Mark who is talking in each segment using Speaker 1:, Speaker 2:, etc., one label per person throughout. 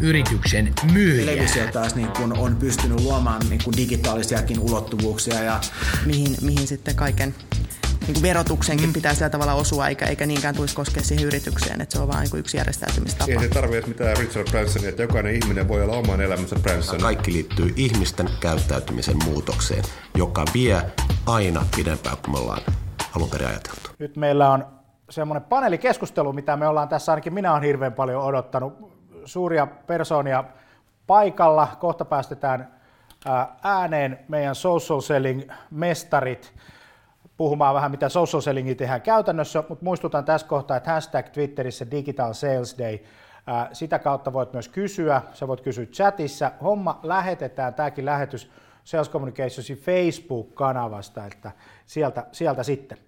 Speaker 1: yrityksen myyjää.
Speaker 2: Televisio taas niin kun on pystynyt luomaan niin kun digitaalisiakin ulottuvuuksia. Ja...
Speaker 3: Mihin, mihin sitten kaiken niin kuin verotuksenkin mm. pitää sillä tavalla osua, eikä, eikä niinkään tulisi koskea siihen yritykseen, että se on vain niin yksi järjestäytymistapa.
Speaker 4: Ei se tarvitse mitään Richard Bransonia, että jokainen ihminen voi olla oman elämänsä Branson.
Speaker 5: Kaikki liittyy ihmisten käyttäytymisen muutokseen, joka vie aina pidempään kuin me ollaan alun perin ajateltu.
Speaker 6: Nyt meillä on semmoinen paneelikeskustelu, mitä me ollaan tässä, ainakin minä olen hirveän paljon odottanut. Suuria persoonia paikalla. Kohta päästetään ääneen meidän social selling mestarit puhumaan vähän, mitä social sellingia tehdään käytännössä, mutta muistutan tässä kohtaa, että hashtag Twitterissä Digital Sales Day, sitä kautta voit myös kysyä, sä voit kysyä chatissa. Homma lähetetään, tämäkin lähetys Sales Communicationsin Facebook-kanavasta, että sieltä, sieltä sitten.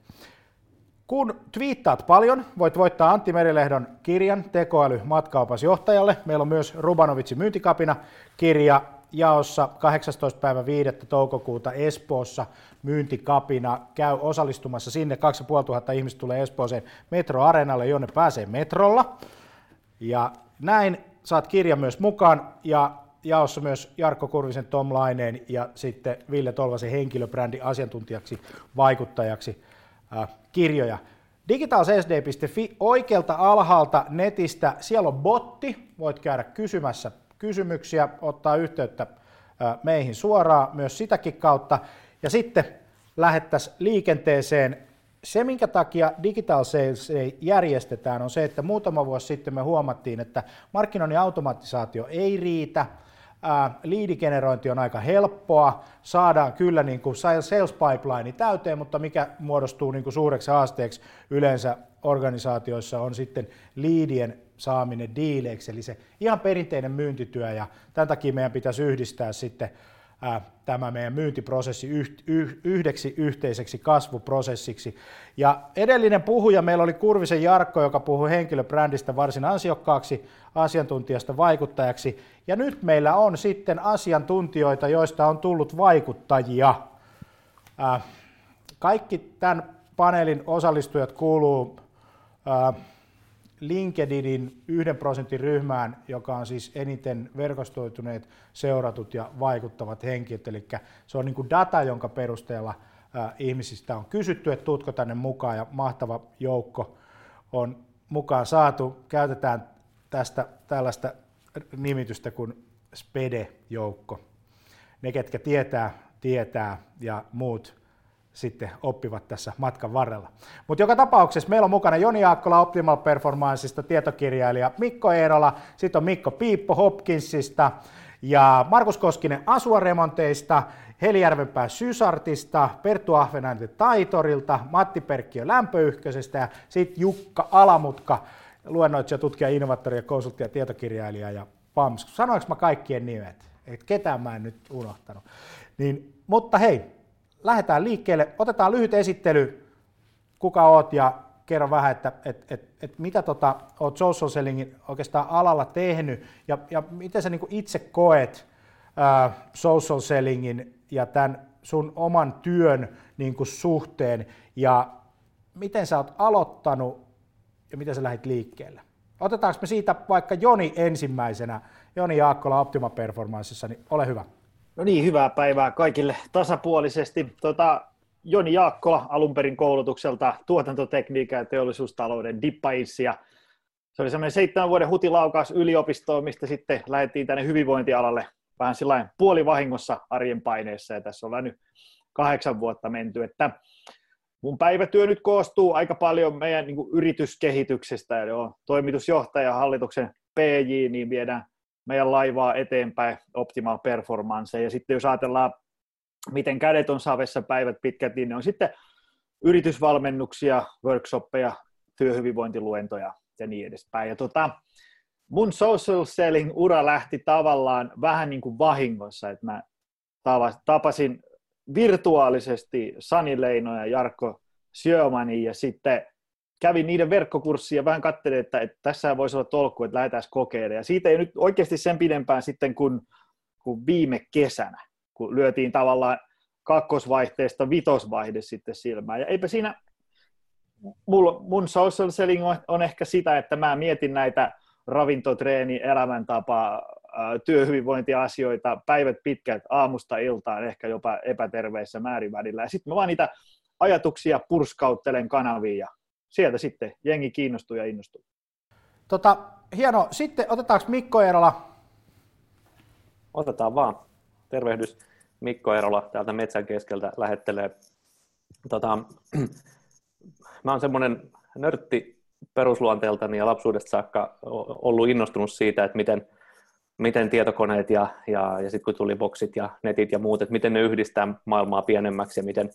Speaker 6: Kun twiittaat paljon, voit voittaa Antti Merilehdon kirjan Tekoäly matkaopasjohtajalle. Meillä on myös Rubanovitsin myyntikapina kirja jaossa 18. päivä 5. toukokuuta Espoossa myyntikapina. Käy osallistumassa sinne. 2500 ihmistä tulee Espooseen metroareenalle, jonne pääsee metrolla. Ja näin saat kirjan myös mukaan ja jaossa myös Jarkko Kurvisen Tom Laineen ja sitten Ville Tolvasen henkilöbrändi asiantuntijaksi, vaikuttajaksi kirjoja. Digitalsd.fi oikealta alhaalta netistä, siellä on botti, voit käydä kysymässä kysymyksiä, ottaa yhteyttä meihin suoraan myös sitäkin kautta. Ja sitten lähettäisiin liikenteeseen. Se, minkä takia Digital Sales järjestetään, on se, että muutama vuosi sitten me huomattiin, että markkinoinnin automatisaatio ei riitä, liidigenerointi on aika helppoa, saadaan kyllä niin kuin sales pipeline täyteen, mutta mikä muodostuu niin kuin suureksi haasteeksi yleensä organisaatioissa on sitten liidien saaminen diileiksi, eli se ihan perinteinen myyntityö, ja tämän takia meidän pitäisi yhdistää sitten tämä meidän myyntiprosessi yhdeksi yhteiseksi kasvuprosessiksi. Ja edellinen puhuja meillä oli Kurvisen Jarkko, joka puhui henkilöbrändistä varsin ansiokkaaksi asiantuntijasta vaikuttajaksi, ja nyt meillä on sitten asiantuntijoita, joista on tullut vaikuttajia. Kaikki tämän paneelin osallistujat kuuluu LinkedInin yhden prosentin ryhmään, joka on siis eniten verkostoituneet, seuratut ja vaikuttavat henkilöt. Eli se on niin kuin data, jonka perusteella ihmisistä on kysytty, että tuutko tänne mukaan, ja mahtava joukko on mukaan saatu. Käytetään tästä tällaista nimitystä kuin SPEDE-joukko. Ne, ketkä tietää, tietää, ja muut sitten oppivat tässä matkan varrella. Mutta joka tapauksessa meillä on mukana Joni Jaakkola Optimal Performanceista, tietokirjailija Mikko Eerola, sitten on Mikko Piippo Hopkinsista ja Markus Koskinen Asuaremonteista, Heli Järvenpää Sysartista, Perttu Ahvenäinen Taitorilta, Matti Perkkiö Lämpöyhköisestä ja sitten Jukka Alamutka, luennoitsija, tutkija, innovaattori ja konsultti ja tietokirjailija ja PAMS. Sanoinko mä kaikkien nimet? Et ketään mä en nyt unohtanut. Niin, mutta hei, lähdetään liikkeelle. Otetaan lyhyt esittely, kuka oot ja kerro vähän, että et, et, et mitä tota, oot social sellingin oikeastaan alalla tehnyt ja, ja miten sä niin itse koet ää, social sellingin ja tämän sun oman työn niin kuin suhteen ja miten sä oot aloittanut ja miten sä lähdit liikkeelle? Otetaanko me siitä vaikka Joni ensimmäisenä, Joni Jaakkola Optima Performanceissa, niin ole hyvä.
Speaker 7: No niin, hyvää päivää kaikille tasapuolisesti. Tota, Joni Jaakkola alun perin koulutukselta tuotantotekniikan ja teollisuustalouden dippaissi. Ja se oli semmoinen seitsemän vuoden hutilaukaus yliopistoon, mistä sitten lähdettiin tänne hyvinvointialalle vähän sillä puolivahingossa arjen paineessa ja tässä ollaan nyt kahdeksan vuotta menty, että mun päivätyö nyt koostuu aika paljon meidän niin yrityskehityksestä, eli on toimitusjohtaja, hallituksen PJ, niin viedään meidän laivaa eteenpäin optimal performance. Ja sitten jos ajatellaan, miten kädet on savessa päivät pitkät, niin ne on sitten yritysvalmennuksia, workshoppeja, työhyvinvointiluentoja ja niin edespäin. Ja tota, mun social selling ura lähti tavallaan vähän niin kuin vahingossa, että mä tapasin virtuaalisesti Sani Leino ja Jarkko Sjömani ja sitten kävin niiden verkkokurssia ja vähän katselin, että, että tässä voisi olla tolkku, että lähdetään kokeilemaan. Ja siitä ei nyt oikeasti sen pidempään sitten kuin, kuin viime kesänä, kun lyötiin tavallaan kakkosvaihteesta vitosvaihde sitten silmään. Ja eipä siinä, mulla, mun social selling on, on ehkä sitä, että mä mietin näitä ravintotreeni, elämäntapa, työhyvinvointiasioita, päivät pitkät aamusta iltaan, ehkä jopa epäterveissä määrin välillä. Ja sitten mä vaan niitä ajatuksia purskauttelen kanaviin ja sieltä sitten jengi kiinnostuu ja innostuu.
Speaker 6: Tota, hieno. Sitten otetaanko Mikko Eerola?
Speaker 8: Otetaan vaan. Tervehdys. Mikko Eerola täältä metsän keskeltä lähettelee. Tota, mä oon semmoinen nörtti perusluonteeltani ja lapsuudesta saakka ollut innostunut siitä, että miten, miten tietokoneet ja, ja, ja sitten kun tuli boksit ja netit ja muut, että miten ne yhdistää maailmaa pienemmäksi ja miten,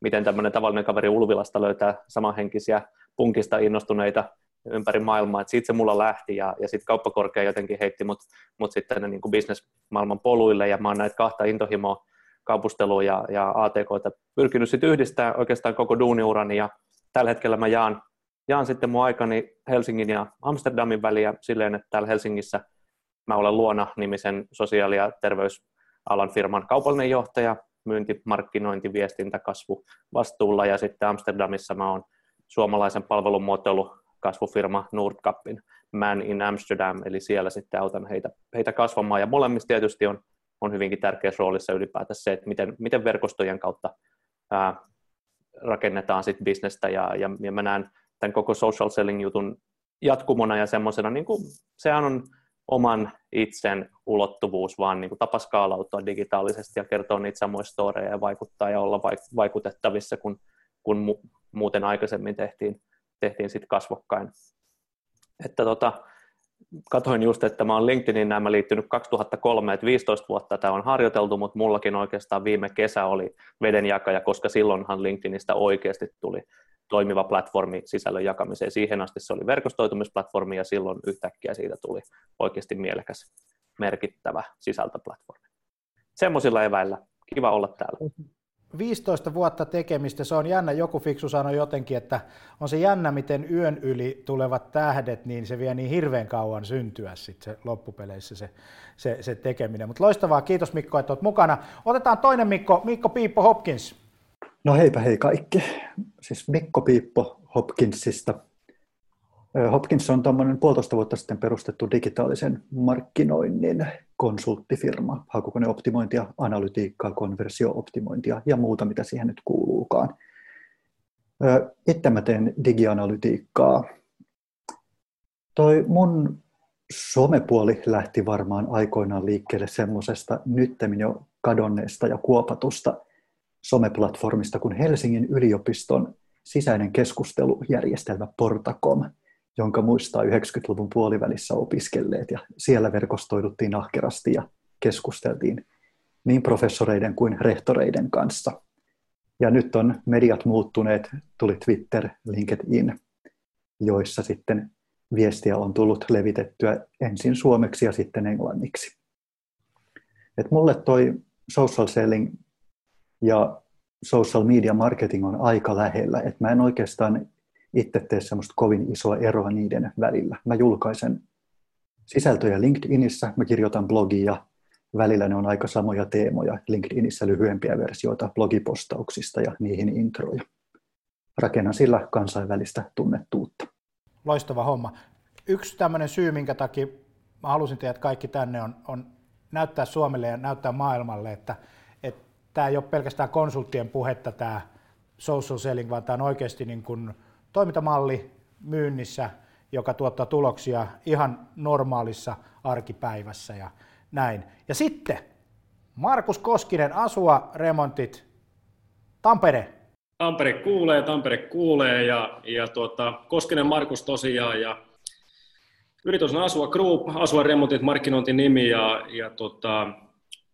Speaker 8: miten tämmöinen tavallinen kaveri Ulvilasta löytää samanhenkisiä punkista innostuneita ympäri maailmaa, että siitä se mulla lähti ja, ja sitten kauppakorkea jotenkin heitti mut, mut sitten tänne niin bisnesmaailman poluille. Ja mä oon näitä kahta intohimoa kaupustelua ja, ja ATK pyrkinyt sitten yhdistää oikeastaan koko duuniurani. Ja tällä hetkellä mä jaan, jaan sitten mun aikani Helsingin ja Amsterdamin väliä silleen, että täällä Helsingissä mä olen Luona nimisen sosiaali- ja terveysalan firman kaupallinen johtaja, myynti, markkinointi, viestintä, kasvu vastuulla. Ja sitten Amsterdamissa mä oon suomalaisen palvelumuotoilu kasvufirma Nordkappin Man in Amsterdam, eli siellä sitten autan heitä, heitä kasvamaan. Ja molemmissa tietysti on, on hyvinkin tärkeässä roolissa ylipäätään se, että miten, miten verkostojen kautta ää, rakennetaan sitten bisnestä, ja, ja, ja mä näen tämän koko social selling jutun jatkumona ja semmoisena, niin kuin, sehän on oman itsen ulottuvuus, vaan niin kuin tapa skaalautua digitaalisesti ja kertoa niitä samoja storeja ja vaikuttaa ja olla vaikutettavissa, kun, kun muuten aikaisemmin tehtiin, tehtiin sit kasvokkain. Että tota, katoin just, että mä oon LinkedInin nämä liittynyt 2003, että 15 vuotta tämä on harjoiteltu, mutta mullakin oikeastaan viime kesä oli vedenjakaja, koska silloinhan LinkedInistä oikeasti tuli toimiva platformi sisällön jakamiseen. Siihen asti se oli verkostoitumisplatformi ja silloin yhtäkkiä siitä tuli oikeasti mielekäs, merkittävä sisältöplatformi. Semmoisilla eväillä. Kiva olla täällä.
Speaker 6: 15 vuotta tekemistä, se on jännä, joku fiksu sanoi jotenkin, että on se jännä, miten yön yli tulevat tähdet, niin se vie niin hirveän kauan syntyä sitten se loppupeleissä se, se, se tekeminen. Mutta loistavaa, kiitos Mikko, että olet mukana. Otetaan toinen Mikko, Mikko Piippo Hopkins.
Speaker 9: No heipä hei kaikki. Siis Mikko Piippo Hopkinsista. Hopkins on tuommoinen puolitoista vuotta sitten perustettu digitaalisen markkinoinnin konsulttifirma, hakukoneoptimointia, analytiikkaa, konversiooptimointia ja muuta, mitä siihen nyt kuuluukaan. Itse mä teen digianalytiikkaa. Toi mun somepuoli lähti varmaan aikoinaan liikkeelle semmoisesta nyttemmin jo kadonneesta ja kuopatusta someplatformista kuin Helsingin yliopiston sisäinen keskustelujärjestelmä Portacom – jonka muistaa 90-luvun puolivälissä opiskelleet ja siellä verkostoiduttiin ahkerasti ja keskusteltiin niin professoreiden kuin rehtoreiden kanssa. Ja nyt on mediat muuttuneet, tuli Twitter, LinkedIn, joissa sitten viestiä on tullut levitettyä ensin suomeksi ja sitten englanniksi. Et mulle toi social selling ja social media marketing on aika lähellä, että mä en oikeastaan itse tee semmoista kovin isoa eroa niiden välillä. Mä julkaisen sisältöjä LinkedInissä, mä kirjoitan blogia, välillä ne on aika samoja teemoja, LinkedInissä lyhyempiä versioita blogipostauksista ja niihin introja. Rakennan sillä kansainvälistä tunnettuutta.
Speaker 6: Loistava homma. Yksi tämmöinen syy, minkä takia mä halusin teidät kaikki tänne, on, on näyttää Suomelle ja näyttää maailmalle, että, tämä ei ole pelkästään konsulttien puhetta, tämä social selling, vaan tämä on oikeasti niin kuin toimintamalli myynnissä, joka tuottaa tuloksia ihan normaalissa arkipäivässä. Ja näin. Ja sitten Markus Koskinen, Asua Remontit, Tampere.
Speaker 10: Tampere kuulee, Tampere kuulee ja, ja tuota, Koskinen Markus tosiaan ja yritys on Asua Group, Asua Remontit markkinointinimi ja, ja tota,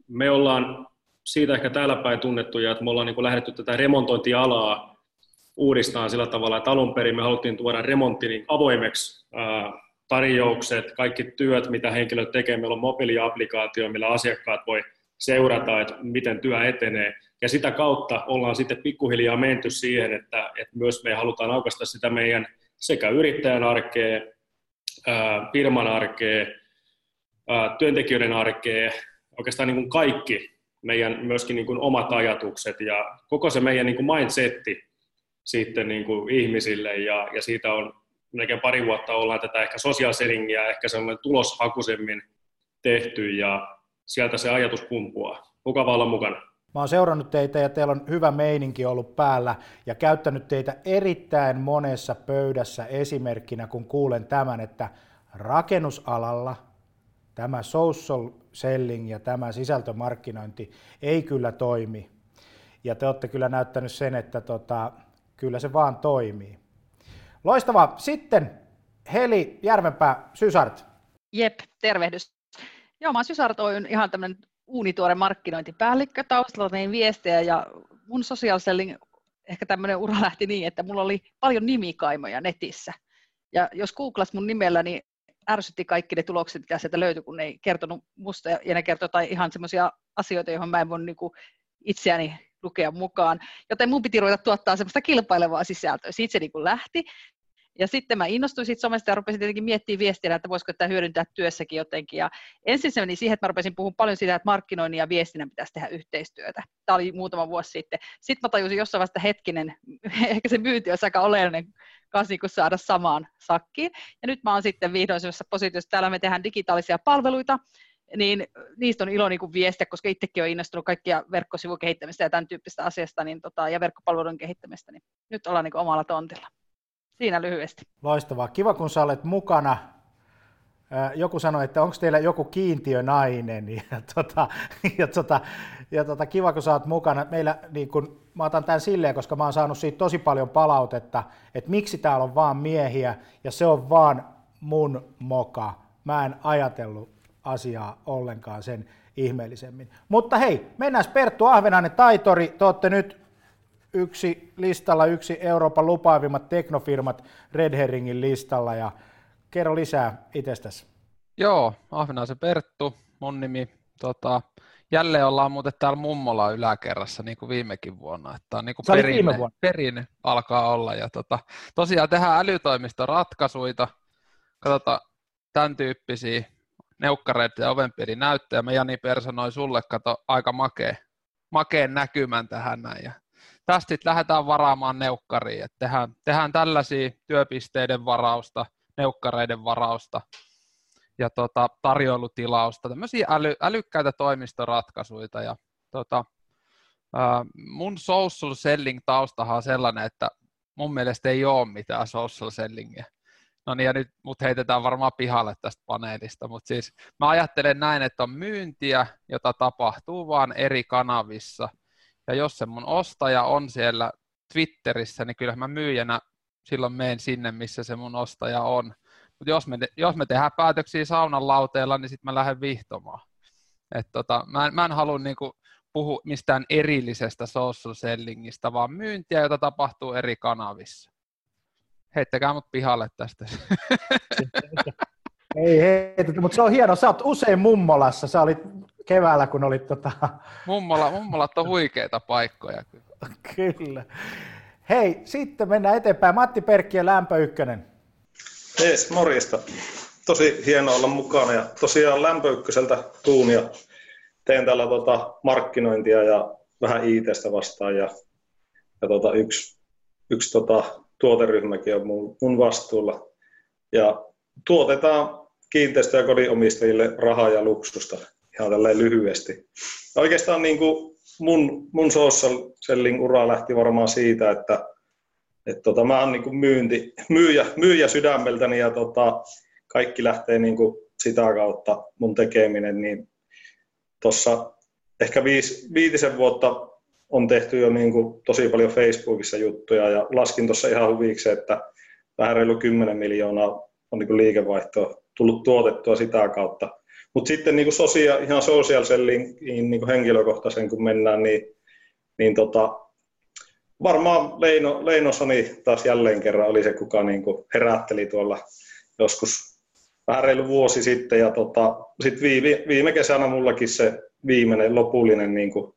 Speaker 10: me ollaan siitä ehkä täällä päin tunnettuja, että me ollaan niin lähdetty tätä remontointialaa uudistaa sillä tavalla, että alun perin me haluttiin tuoda remontti niin avoimeksi tarjoukset, kaikki työt, mitä henkilöt tekee. Meillä on mobiiliaplikaatio, millä asiakkaat voi seurata, että miten työ etenee. Ja sitä kautta ollaan sitten pikkuhiljaa menty siihen, että, että myös me halutaan aukasta sitä meidän sekä yrittäjän arkea, firman arkea, työntekijöiden arkea, oikeastaan niin kuin kaikki meidän myöskin niin kuin omat ajatukset ja koko se meidän niin kuin mindsetti sitten niin kuin ihmisille ja, ja siitä on melkein pari vuotta ollaan tätä ehkä sosiaaliselingiä ehkä sellainen tuloshakuisemmin tehty ja sieltä se ajatus kumpuaa. Mukava olla mukana.
Speaker 6: Mä oon seurannut teitä ja teillä on hyvä meininki ollut päällä ja käyttänyt teitä erittäin monessa pöydässä esimerkkinä, kun kuulen tämän, että rakennusalalla tämä social selling ja tämä sisältömarkkinointi ei kyllä toimi. Ja te olette kyllä näyttänyt sen, että tota, kyllä se vaan toimii. Loistavaa. Sitten Heli Järvenpää, Sysart.
Speaker 11: Jep, tervehdys. Joo, mä oon Sysart Oyn ihan tämmöinen uunituore markkinointipäällikkö. Taustalla tein viestejä ja mun social selling, ehkä tämmöinen ura lähti niin, että mulla oli paljon nimikaimoja netissä. Ja jos googlas mun nimellä, niin ärsytti kaikki ne tulokset, mitä sieltä löytyi, kun ne ei kertonut musta, ja ne kertoi tai ihan semmoisia asioita, joihin mä en voi niinku itseäni lukea mukaan. Joten mun piti ruveta tuottaa semmoista kilpailevaa sisältöä. Siitä se niin kuin lähti. Ja sitten mä innostuin siitä somesta ja rupesin tietenkin miettimään viestiä, että voisiko tämä hyödyntää työssäkin jotenkin. Ja ensin se meni siihen, että mä rupesin puhumaan paljon siitä, että markkinoinnin ja viestinnän pitäisi tehdä yhteistyötä. Tämä oli muutama vuosi sitten. Sitten mä tajusin jossain vasta hetkinen, ehkä se myynti olisi aika oleellinen kanssa niin saada samaan sakkiin. Ja nyt mä oon sitten vihdoin sellaisessa positiossa, täällä me tehdään digitaalisia palveluita, niin niistä on ilo niin viestiä, koska itsekin olen innostunut kaikkia verkkosivun kehittämistä ja tämän tyyppistä asiasta niin tota, ja verkkopalveluiden kehittämistä, niin nyt ollaan niin omalla tontilla. Siinä lyhyesti.
Speaker 6: Loistavaa. Kiva, kun sä olet mukana. Joku sanoi, että onko teillä joku kiintiönainen, ja, tota, ja, tota, ja tota, kiva, kun sä oot mukana. Meillä, niin kun, mä otan tämän silleen, koska mä oon saanut siitä tosi paljon palautetta, että miksi täällä on vaan miehiä, ja se on vaan mun moka. Mä en ajatellut asiaa ollenkaan sen ihmeellisemmin. Mutta hei, mennään Perttu Ahvenainen Taitori, te olette nyt yksi listalla, yksi Euroopan lupaavimmat teknofirmat Red Herringin listalla ja kerro lisää itsestäsi.
Speaker 12: Joo, Ahvenaisen Perttu, mun nimi. Tota, jälleen ollaan muuten täällä mummola yläkerrassa, niin kuin viimekin vuonna. Että on niin kuin perinne, vuonna. perinne alkaa olla. Ja tota, tosiaan tehdään älytoimistoratkaisuja, katsotaan tämän tyyppisiä neukkareita ja ovenpiiri näyttöjä. Me Jani personoi sulle, kato, aika makea, makeen näkymän tähän näin. Ja tästä lähdetään varaamaan neukkariin. Et tehdään, tehdään tällaisia työpisteiden varausta, neukkareiden varausta ja tota, tarjoilutilausta, tämmöisiä äly, älykkäitä toimistoratkaisuja. Ja, tota, ää, mun social selling taustahan on sellainen, että mun mielestä ei ole mitään social sellingia. No niin, ja nyt mut heitetään varmaan pihalle tästä paneelista, mutta siis mä ajattelen näin, että on myyntiä, jota tapahtuu vaan eri kanavissa, ja jos se mun ostaja on siellä Twitterissä, niin kyllä mä myyjänä silloin menen sinne, missä se mun ostaja on. Mutta jos me, jos me tehdään päätöksiä saunan lauteella, niin sitten mä lähden vihtomaan. Et tota, mä, en, mä en halua niinku puhua mistään erillisestä social sellingistä, vaan myyntiä, jota tapahtuu eri kanavissa heittäkää mut pihalle tästä.
Speaker 6: Ei heitetä, mutta se on hieno. Sä oot usein mummolassa. Sä olit keväällä, kun olit tota...
Speaker 12: Mummola, mummolat on huikeita paikkoja.
Speaker 6: Kyllä. Hei, sitten mennään eteenpäin. Matti Perkki ja Lämpö Ykkönen.
Speaker 13: Jees, morjesta. Tosi hienoa olla mukana ja tosiaan Lämpö Ykköseltä tuunia. Teen täällä tota markkinointia ja vähän ITstä vastaan ja, ja tota yksi, yksi tota tuoteryhmäkin on mun, mun vastuulla. Ja tuotetaan kiinteistö- ja kodinomistajille rahaa ja luksusta ihan tälleen lyhyesti. Oikeastaan niin kuin mun, mun social ura lähti varmaan siitä, että et tota, mä oon niin kuin myynti, myyjä, myyjä sydämeltäni ja tota, kaikki lähtee niin kuin sitä kautta mun tekeminen, niin tuossa ehkä viis, viitisen vuotta on tehty jo niin kuin tosi paljon Facebookissa juttuja ja laskin tuossa ihan huviksi, että vähän reilu 10 miljoonaa on niin liikevaihtoa tullut tuotettua sitä kautta. Mutta sitten niin kuin sosia, ihan social selling, niin henkilökohtaisen kun mennään, niin, niin tota, varmaan Leino, Leino Soni taas jälleen kerran oli se, kuka niin kuin herätteli tuolla joskus vähän reilu vuosi sitten. Ja tota, sitten viime, viime kesänä mullakin se viimeinen lopullinen niin kuin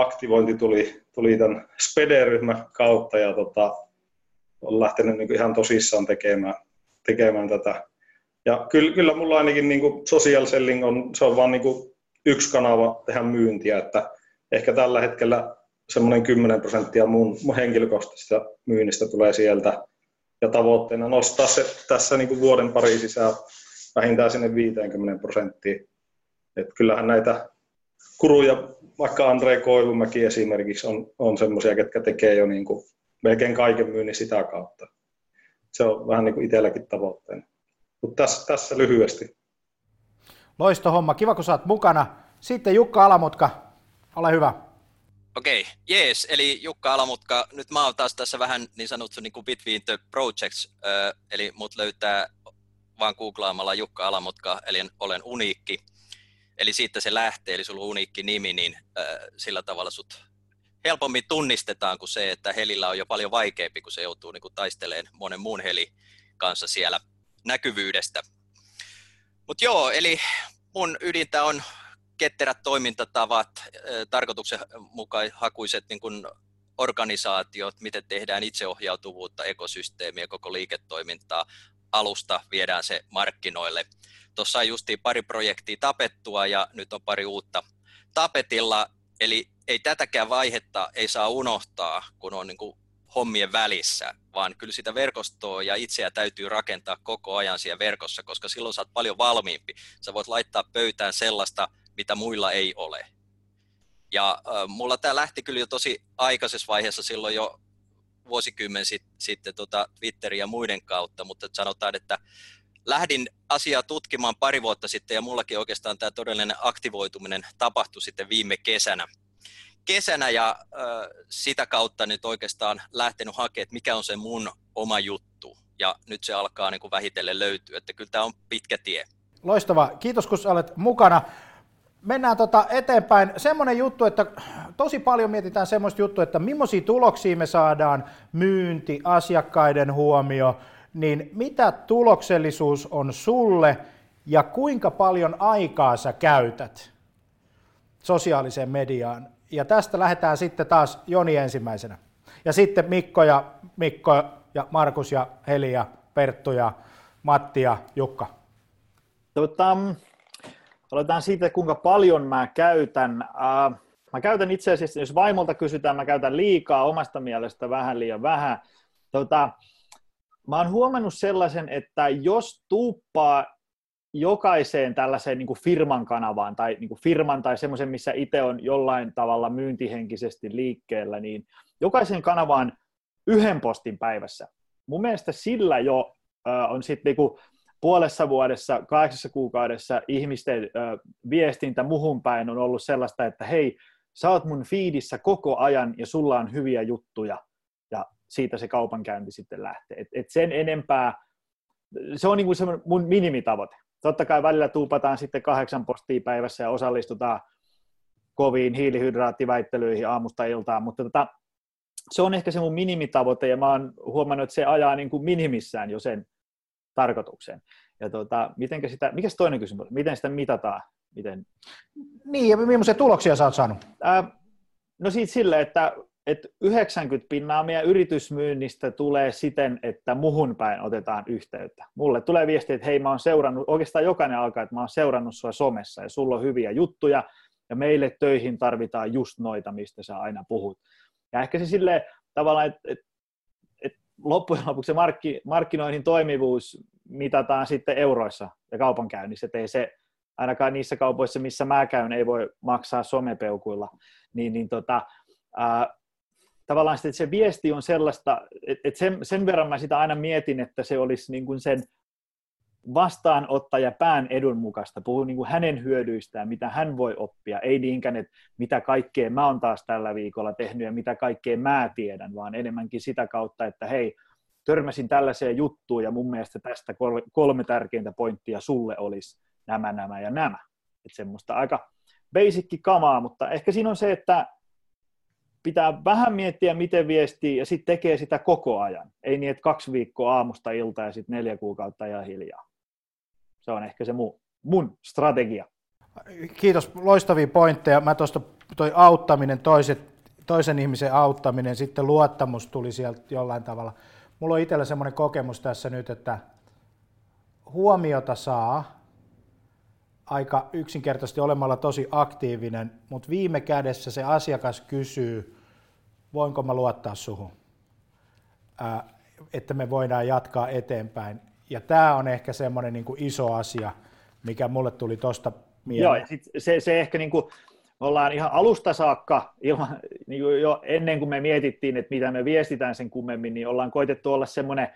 Speaker 13: aktivointi tuli, tuli tämän Spede-ryhmän kautta ja tota, on lähtenyt niin ihan tosissaan tekemään, tekemään tätä. Ja kyllä, kyllä mulla ainakin niin social selling on, se on vain niin yksi kanava tehdä myyntiä, että ehkä tällä hetkellä semmoinen 10 prosenttia mun, mun henkilökohtaisesta myynnistä tulee sieltä. Ja tavoitteena nostaa se tässä niin vuoden pari sisään vähintään sinne 50 prosenttiin. Että kyllähän näitä kuruja, vaikka Andre Koivumäki esimerkiksi on, on semmoisia, ketkä tekee jo niin kuin melkein kaiken myynnin sitä kautta. Se on vähän niin kuin itselläkin tavoitteena. Mutta tässä, tässä lyhyesti.
Speaker 6: Loisto homma, kiva kun saat mukana. Sitten Jukka Alamutka, ole hyvä.
Speaker 14: Okei, okay, jees, eli Jukka Alamutka, nyt mä oon taas tässä vähän niin sanottu niin kuin Between the Projects, eli mut löytää vaan googlaamalla Jukka Alamutka, eli olen uniikki. Eli siitä se lähtee, eli sulla on uniikki nimi, niin sillä tavalla sut helpommin tunnistetaan kuin se, että Helillä on jo paljon vaikeampi, kun se joutuu niin kuin taistelemaan monen muun Heli kanssa siellä näkyvyydestä. Mutta joo, eli mun ydintä on ketterät toimintatavat, tarkoituksenmukaisuudet niin kuin organisaatiot, miten tehdään itseohjautuvuutta, ekosysteemiä, koko liiketoimintaa, alusta viedään se markkinoille. Tuossa on justiin pari projektia tapettua ja nyt on pari uutta tapetilla, eli ei tätäkään vaihetta ei saa unohtaa, kun on niin kuin hommien välissä, vaan kyllä sitä verkostoa ja itseä täytyy rakentaa koko ajan siellä verkossa, koska silloin oot paljon valmiimpi. Sä voit laittaa pöytään sellaista, mitä muilla ei ole. Ja äh, mulla tämä lähti kyllä jo tosi aikaisessa vaiheessa silloin jo vuosikymmen sit, sitten tota Twitterin ja muiden kautta, mutta sanotaan, että lähdin asiaa tutkimaan pari vuotta sitten ja mullakin oikeastaan tämä todellinen aktivoituminen tapahtui sitten viime kesänä kesänä ja äh, sitä kautta nyt oikeastaan lähtenyt hakemaan, että mikä on se mun oma juttu. Ja nyt se alkaa niin kuin vähitellen löytyä, että kyllä tämä on pitkä tie.
Speaker 6: Loistavaa. Kiitos, kun olet mukana. Mennään tota eteenpäin. Semmoinen juttu, että tosi paljon mietitään semmoista juttua, että millaisia tuloksia me saadaan, myynti, asiakkaiden huomio, niin mitä tuloksellisuus on sulle ja kuinka paljon aikaa sä käytät sosiaaliseen mediaan ja tästä lähdetään sitten taas Joni ensimmäisenä. Ja sitten Mikko ja Mikko ja Markus ja Heli ja Perttu ja Matti ja Jukka.
Speaker 7: Tota, aloitetaan siitä, kuinka paljon mä käytän. Uh, mä käytän itse asiassa, jos vaimolta kysytään, mä käytän liikaa, omasta mielestä vähän liian vähän. Tota, mä oon huomannut sellaisen, että jos tuuppaa jokaiseen tällaiseen niin kuin firman kanavaan tai niin kuin firman tai semmoisen, missä itse on jollain tavalla myyntihenkisesti liikkeellä, niin jokaisen kanavaan yhden postin päivässä. Mun mielestä sillä jo äh, on sitten niin puolessa vuodessa, kahdeksassa kuukaudessa ihmisten äh, viestintä muhun päin on ollut sellaista, että hei, sä oot mun fiidissä koko ajan ja sulla on hyviä juttuja ja siitä se kaupankäynti sitten lähtee. Et, et sen enempää, se on niin kuin se mun minimitavoite. Totta kai välillä tuupataan sitten kahdeksan postia päivässä ja osallistutaan koviin hiilihydraattiväittelyihin aamusta iltaan, mutta tota, se on ehkä se mun minimitavoite ja mä oon huomannut, että se ajaa niin kuin minimissään jo sen tarkoituksen. Ja tota, mitenkä sitä, mikä toinen kysymys, miten sitä mitataan? Miten?
Speaker 6: Niin, ja millaisia tuloksia sä oot saanut? Ää,
Speaker 7: no siitä silleen, että että 90 pinnaa meidän yritysmyynnistä tulee siten, että muhun päin otetaan yhteyttä. Mulle tulee viesti, että hei mä oon seurannut, oikeastaan jokainen alkaa, että mä oon seurannut sua somessa ja sulla on hyviä juttuja ja meille töihin tarvitaan just noita, mistä sä aina puhut. Ja ehkä se silleen tavallaan, että et, et loppujen lopuksi se markki, markkinoinnin toimivuus mitataan sitten euroissa ja kaupankäynnissä, että ei se ainakaan niissä kaupoissa, missä mä käyn, ei voi maksaa somepeukuilla, niin, niin tota, ää, tavallaan sitten, se viesti on sellaista, että sen, sen verran mä sitä aina mietin, että se olisi niin kuin sen vastaanottaja pään edun mukaista, puhuu niin kuin hänen hyödyistään, mitä hän voi oppia, ei niinkään, että mitä kaikkea mä oon taas tällä viikolla tehnyt ja mitä kaikkea mä tiedän, vaan enemmänkin sitä kautta, että hei, törmäsin tällaiseen juttuun ja mun mielestä tästä kolme tärkeintä pointtia sulle olisi nämä, nämä ja nämä. Että semmoista aika basicki kamaa, mutta ehkä siinä on se, että pitää vähän miettiä, miten viestii, ja sitten tekee sitä koko ajan. Ei niin, että kaksi viikkoa aamusta ilta ja sitten neljä kuukautta ja hiljaa. Se on ehkä se mun, mun strategia.
Speaker 6: Kiitos, loistavia pointteja. Mä tuosta toi auttaminen, toiset, toisen ihmisen auttaminen, sitten luottamus tuli sieltä jollain tavalla. Mulla on itsellä semmoinen kokemus tässä nyt, että huomiota saa aika yksinkertaisesti olemalla tosi aktiivinen, mutta viime kädessä se asiakas kysyy, voinko mä luottaa suhun, että me voidaan jatkaa eteenpäin. Ja tämä on ehkä semmoinen niin iso asia, mikä mulle tuli tuosta mieleen.
Speaker 7: Joo, sit se, se ehkä niin kuin, ollaan ihan alusta saakka, ilman, niin kuin jo ennen kuin me mietittiin, että mitä me viestitään sen kummemmin, niin ollaan koitettu olla semmoinen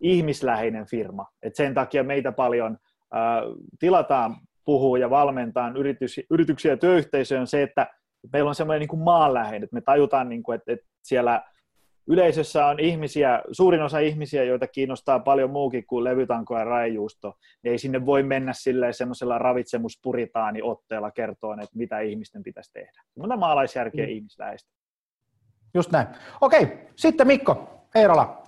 Speaker 7: ihmisläheinen firma. Et sen takia meitä paljon äh, tilataan puhuu ja valmentaa yritys, yrityksiä ja työyhteisöjä on se, että meillä on semmoinen niin kuin maanläheinen, että me tajutaan, niin kuin, että, että siellä yleisössä on ihmisiä, suurin osa ihmisiä, joita kiinnostaa paljon muukin kuin levytanko ja raejuusto, niin ei sinne voi mennä silleen semmoisella ravitsemuspuritaani otteella kertoen, että mitä ihmisten pitäisi tehdä. Mutta maalaisjärkeä mm. ihmisläheistä.
Speaker 6: Just näin. Okei, sitten Mikko, Eerola.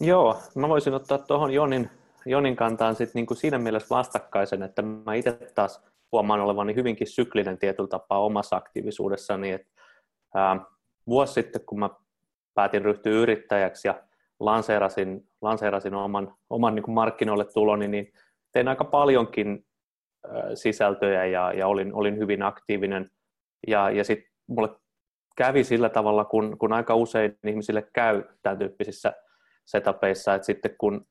Speaker 8: Joo, mä voisin ottaa tuohon Jonin Jonin kantaan sit niin kuin siinä mielessä vastakkaisen, että mä itse taas huomaan olevani hyvinkin syklinen tietyllä tapaa omassa aktiivisuudessani. Et, ää, vuosi sitten, kun mä päätin ryhtyä yrittäjäksi ja lanseerasin, lanseerasin oman, oman niin markkinoille tuloni, niin tein aika paljonkin ää, sisältöjä ja, ja olin, olin hyvin aktiivinen. Ja, ja sitten mulle kävi sillä tavalla, kun, kun aika usein ihmisille käy tämän tyyppisissä setupeissa, että sitten kun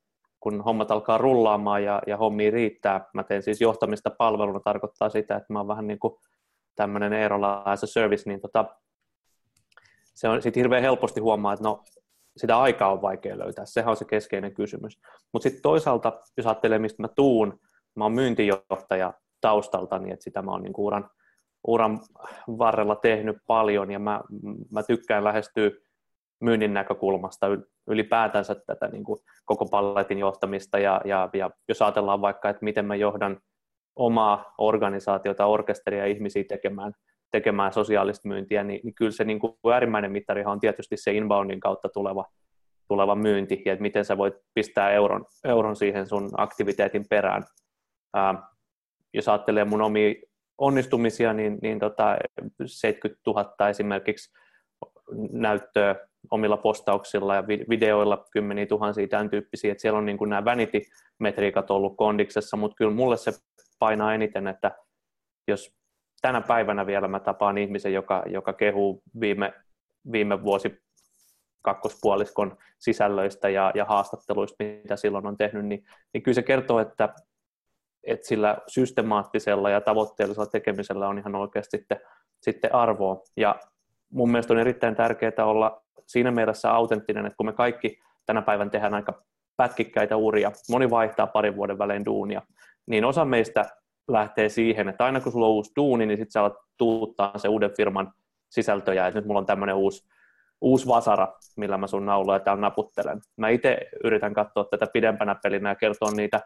Speaker 8: kun hommat alkaa rullaamaan ja, ja hommi riittää, mä teen siis johtamista palveluna, tarkoittaa sitä, että mä oon vähän niin kuin tämmöinen Eerola as a service, niin tota, se on sitten hirveän helposti huomaa, että no, sitä aikaa on vaikea löytää, sehän on se keskeinen kysymys. Mutta sitten toisaalta, jos ajattelee, mistä mä tuun, mä oon myyntijohtaja taustalta, niin että sitä mä oon niin uran, uran varrella tehnyt paljon, ja mä, mä tykkään lähestyä myynnin näkökulmasta ylipäätänsä tätä niin kuin koko palletin johtamista ja, ja, ja jos ajatellaan vaikka, että miten mä johdan omaa organisaatiota, orkesteria ja ihmisiä tekemään, tekemään sosiaalista myyntiä, niin, niin kyllä se niin kuin äärimmäinen mittari on tietysti se inboundin kautta tuleva, tuleva myynti ja että miten sä voit pistää euron, euron siihen sun aktiviteetin perään. Ää, jos ajattelee mun omia onnistumisia, niin, niin tota 70 000 esimerkiksi näyttöä omilla postauksilla ja videoilla kymmeniä tuhansia tämän tyyppisiä, että siellä on niin kuin nämä vanity-metriikat ollut kondiksessa, mutta kyllä mulle se painaa eniten, että jos tänä päivänä vielä mä tapaan ihmisen, joka, joka kehuu viime, viime vuosi kakkospuoliskon sisällöistä ja, ja haastatteluista, mitä silloin on tehnyt, niin, niin kyllä se kertoo, että, että sillä systemaattisella ja tavoitteellisella tekemisellä on ihan oikeasti sitten, sitten arvoa. Ja mun mielestä on erittäin tärkeää olla siinä mielessä autenttinen, että kun me kaikki tänä päivän tehdään aika pätkikkäitä uria, moni vaihtaa parin vuoden välein duunia, niin osa meistä lähtee siihen, että aina kun sulla on uusi duuni, niin sitten sä alat tuuttaa se uuden firman sisältöjä, että nyt mulla on tämmöinen uusi, uusi vasara, millä mä sun nauloja täällä naputtelen. Mä itse yritän katsoa tätä pidempänä pelinä ja kertoa niitä,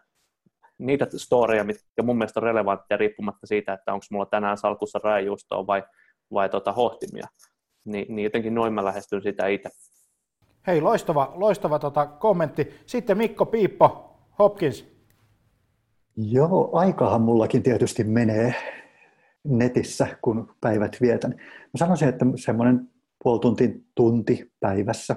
Speaker 8: niitä storeja, mitkä mun mielestä on relevantteja riippumatta siitä, että onko mulla tänään salkussa rajajuustoa vai, vai tota hohtimia niin, niin jotenkin noin mä lähestyn sitä itse.
Speaker 6: Hei, loistava, loistava tota kommentti. Sitten Mikko Piippo, Hopkins.
Speaker 9: Joo, aikahan mullakin tietysti menee netissä, kun päivät vietän. Mä sanoisin, että semmoinen puoli tunti, tunti päivässä.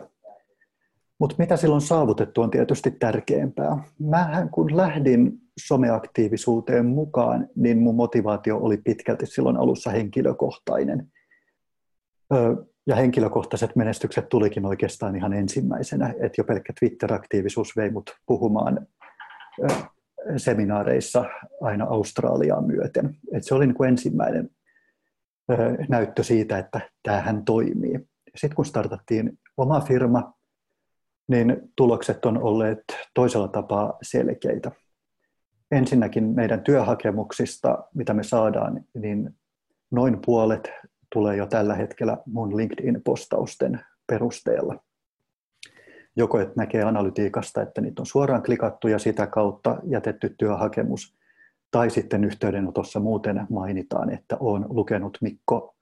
Speaker 9: Mutta mitä silloin saavutettu on tietysti tärkeämpää. Mähän kun lähdin someaktiivisuuteen mukaan, niin mun motivaatio oli pitkälti silloin alussa henkilökohtainen – ja henkilökohtaiset menestykset tulikin oikeastaan ihan ensimmäisenä, että jo pelkkä Twitter-aktiivisuus vei mut puhumaan seminaareissa aina Australiaan myöten. Et se oli niin kuin ensimmäinen näyttö siitä, että tämähän toimii. Sitten kun startattiin oma firma, niin tulokset on olleet toisella tapaa selkeitä. ensinnäkin meidän työhakemuksista, mitä me saadaan, niin noin puolet tulee jo tällä hetkellä mun LinkedIn-postausten perusteella. Joko että näkee analytiikasta, että niitä on suoraan klikattu ja sitä kautta jätetty työhakemus, tai sitten yhteydenotossa muuten mainitaan, että olen lukenut Mikko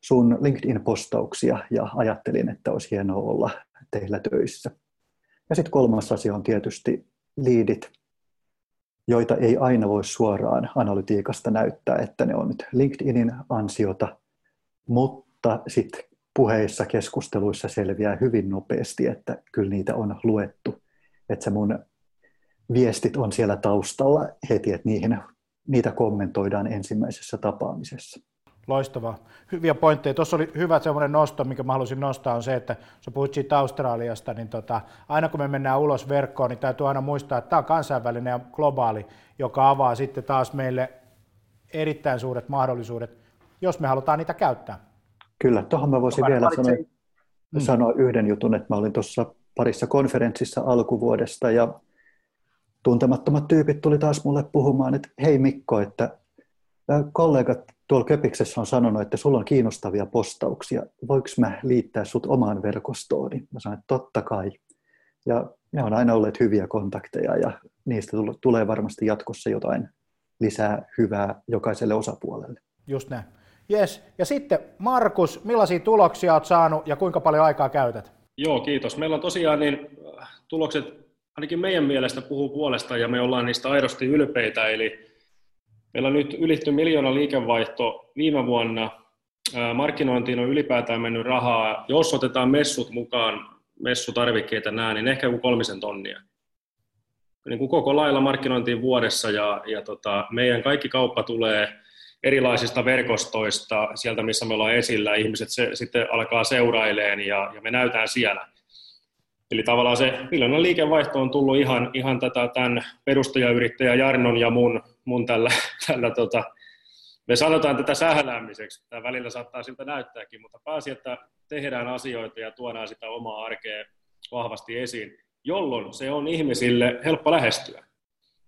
Speaker 9: sun LinkedIn-postauksia ja ajattelin, että olisi hienoa olla teillä töissä. Ja sitten kolmas asia on tietysti liidit, joita ei aina voi suoraan analytiikasta näyttää, että ne on nyt LinkedInin ansiota, mutta sitten puheissa, keskusteluissa selviää hyvin nopeasti, että kyllä niitä on luettu. Että se mun viestit on siellä taustalla heti, että niihin, niitä kommentoidaan ensimmäisessä tapaamisessa.
Speaker 6: Loistavaa. Hyviä pointteja. Tuossa oli hyvä semmoinen nosto, mikä mä halusin nostaa, on se, että jos puhut siitä Australiasta, niin tota, aina kun me mennään ulos verkkoon, niin täytyy aina muistaa, että tämä on kansainvälinen ja globaali, joka avaa sitten taas meille erittäin suuret mahdollisuudet, jos me halutaan niitä käyttää.
Speaker 9: Kyllä, tuohon mä voisin vielä sanoa, mm. sanoa yhden jutun, että mä olin tuossa parissa konferenssissa alkuvuodesta ja tuntemattomat tyypit tuli taas mulle puhumaan, että hei Mikko, että kollegat tuolla Köpiksessä on sanonut, että sulla on kiinnostavia postauksia, voiko mä liittää sut omaan verkostooni? Mä sanoin, että totta kai. Ja ne on aina olleet hyviä kontakteja ja niistä tulee varmasti jatkossa jotain lisää hyvää jokaiselle osapuolelle.
Speaker 6: Just näin. Yes. Ja sitten Markus, millaisia tuloksia olet saanut ja kuinka paljon aikaa käytät?
Speaker 10: Joo, kiitos. Meillä on tosiaan niin, tulokset ainakin meidän mielestä puhuu puolesta ja me ollaan niistä aidosti ylpeitä. Eli meillä on nyt ylitty miljoona liikevaihto viime vuonna. Markkinointiin on ylipäätään mennyt rahaa. Jos otetaan messut mukaan, messutarvikkeita nämä, niin ehkä joku kolmisen tonnia. Niin kuin koko lailla markkinointiin vuodessa ja, ja tota, meidän kaikki kauppa tulee erilaisista verkostoista, sieltä missä me ollaan esillä, ihmiset se, sitten alkaa seuraileen ja, ja me näytään siellä. Eli tavallaan se miljoonan liikevaihto on tullut ihan, ihan tätä tämän perustajayrittäjä Jarnon ja mun, mun tällä, tällä tota, me sanotaan tätä sähläämiseksi, tämä välillä saattaa siltä näyttääkin, mutta pääsi, että tehdään asioita ja tuodaan sitä omaa arkea vahvasti esiin, jolloin se on ihmisille helppo lähestyä.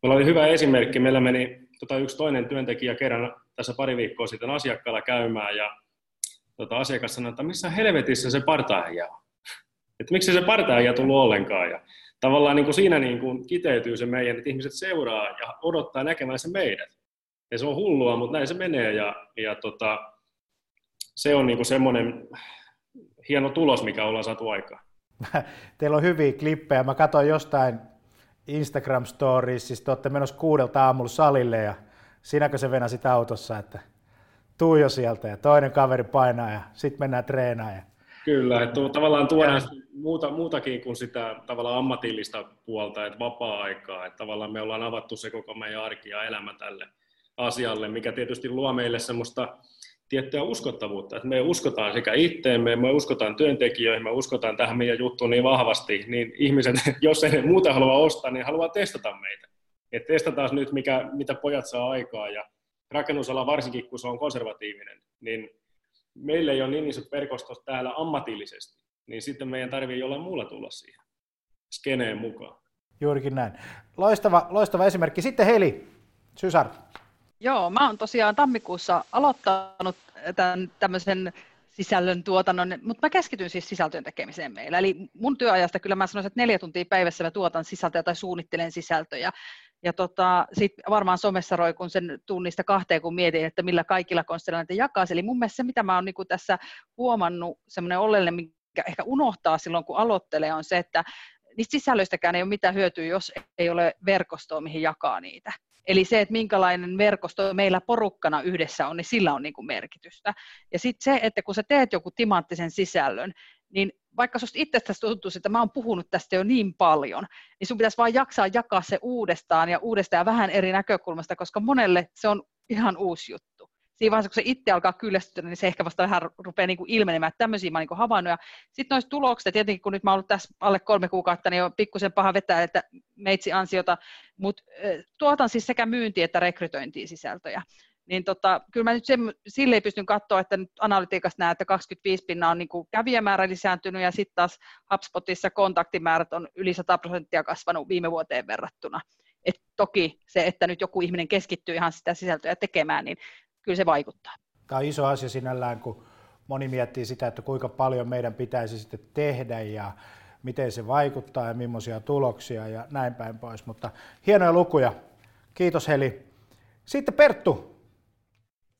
Speaker 10: Meillä oli hyvä esimerkki, meillä meni tota, yksi toinen työntekijä kerran tässä pari viikkoa sitten asiakkaalla käymään ja tota, asiakas sanoi, että missä helvetissä se partaäijä on. Että miksi se partaäijä tullut ollenkaan. Ja tavallaan niin kuin siinä niin kuin kiteytyy se meidän, että ihmiset seuraa ja odottaa näkemään se meidät. Ja se on hullua, mutta näin se menee ja, ja tota, se on niin kuin semmoinen hieno tulos, mikä ollaan saatu aikaan.
Speaker 6: Teillä on hyviä klippejä. Mä katsoin jostain Instagram Stories, siis te olette menossa kuudelta aamulla salille ja sinäkö se venäsit autossa, että tuu jo sieltä ja toinen kaveri painaa ja sitten mennään treenaamaan.
Speaker 10: Kyllä, että tavallaan tuodaan muuta, muutakin kuin sitä tavallaan ammatillista puolta, että vapaa-aikaa, että tavallaan me ollaan avattu se koko meidän arki ja elämä tälle asialle, mikä tietysti luo meille semmoista tiettyä uskottavuutta, että me uskotaan sekä itteemme, me uskotaan työntekijöihin, me uskotaan tähän meidän juttuun niin vahvasti, niin ihmiset, jos ei muuta halua ostaa, niin haluaa testata meitä. Et testataan nyt, mikä, mitä pojat saa aikaa, ja rakennusala varsinkin, kun se on konservatiivinen, niin meillä ei ole niin isot verkostot täällä ammatillisesti, niin sitten meidän tarvii jollain muulla tulla siihen skeneen mukaan.
Speaker 6: Juurikin näin. Loistava, loistava esimerkki. Sitten Heli, Sysar.
Speaker 11: Joo, mä oon tosiaan tammikuussa aloittanut tämän tämmöisen sisällön tuotannon, mutta mä keskityn siis sisältöjen tekemiseen meillä. Eli mun työajasta kyllä mä sanoisin, että neljä tuntia päivässä mä tuotan sisältöjä tai suunnittelen sisältöjä. Ja tota, sitten varmaan somessa roikun sen tunnista kahteen, kun mietin, että millä kaikilla konsteilla näitä jakaa. Eli mun mielestä se, mitä mä oon niinku tässä huomannut, semmoinen oleellinen, mikä ehkä unohtaa silloin, kun aloittelee, on se, että niistä sisällöistäkään ei ole mitään hyötyä, jos ei ole verkostoa, mihin jakaa niitä. Eli se, että minkälainen verkosto meillä porukkana yhdessä on, niin sillä on niin kuin merkitystä. Ja sitten se, että kun sä teet joku timanttisen sisällön, niin vaikka susta itsestäsi tuntuu, että mä oon puhunut tästä jo niin paljon, niin sun pitäisi vaan jaksaa jakaa se uudestaan ja uudestaan ja vähän eri näkökulmasta, koska monelle se on ihan uusi juttu siinä vaiheessa, kun se itse alkaa kyllästyä, niin se ehkä vasta vähän rupeaa niin kuin ilmenemään, että tämmöisiä mä niin havainnut. Ja sitten noista tuloksista, tietenkin kun nyt mä oon ollut tässä alle kolme kuukautta, niin on pikkusen paha vetää, että meitsi ansiota, mutta tuotan siis sekä myynti- että rekrytointiin sisältöjä. Niin tota, kyllä mä nyt sen, silleen pystyn katsoa, että nyt analytiikasta näen, että 25 pinnaa on niin kuin kävijämäärä lisääntynyt ja sitten taas HubSpotissa kontaktimäärät on yli 100 prosenttia kasvanut viime vuoteen verrattuna. Et toki se, että nyt joku ihminen keskittyy ihan sitä sisältöä tekemään, niin kyllä se vaikuttaa.
Speaker 6: Tämä on iso asia sinällään, kun moni miettii sitä, että kuinka paljon meidän pitäisi sitten tehdä ja miten se vaikuttaa ja millaisia tuloksia ja näin päin pois. Mutta hienoja lukuja. Kiitos Heli. Sitten Perttu,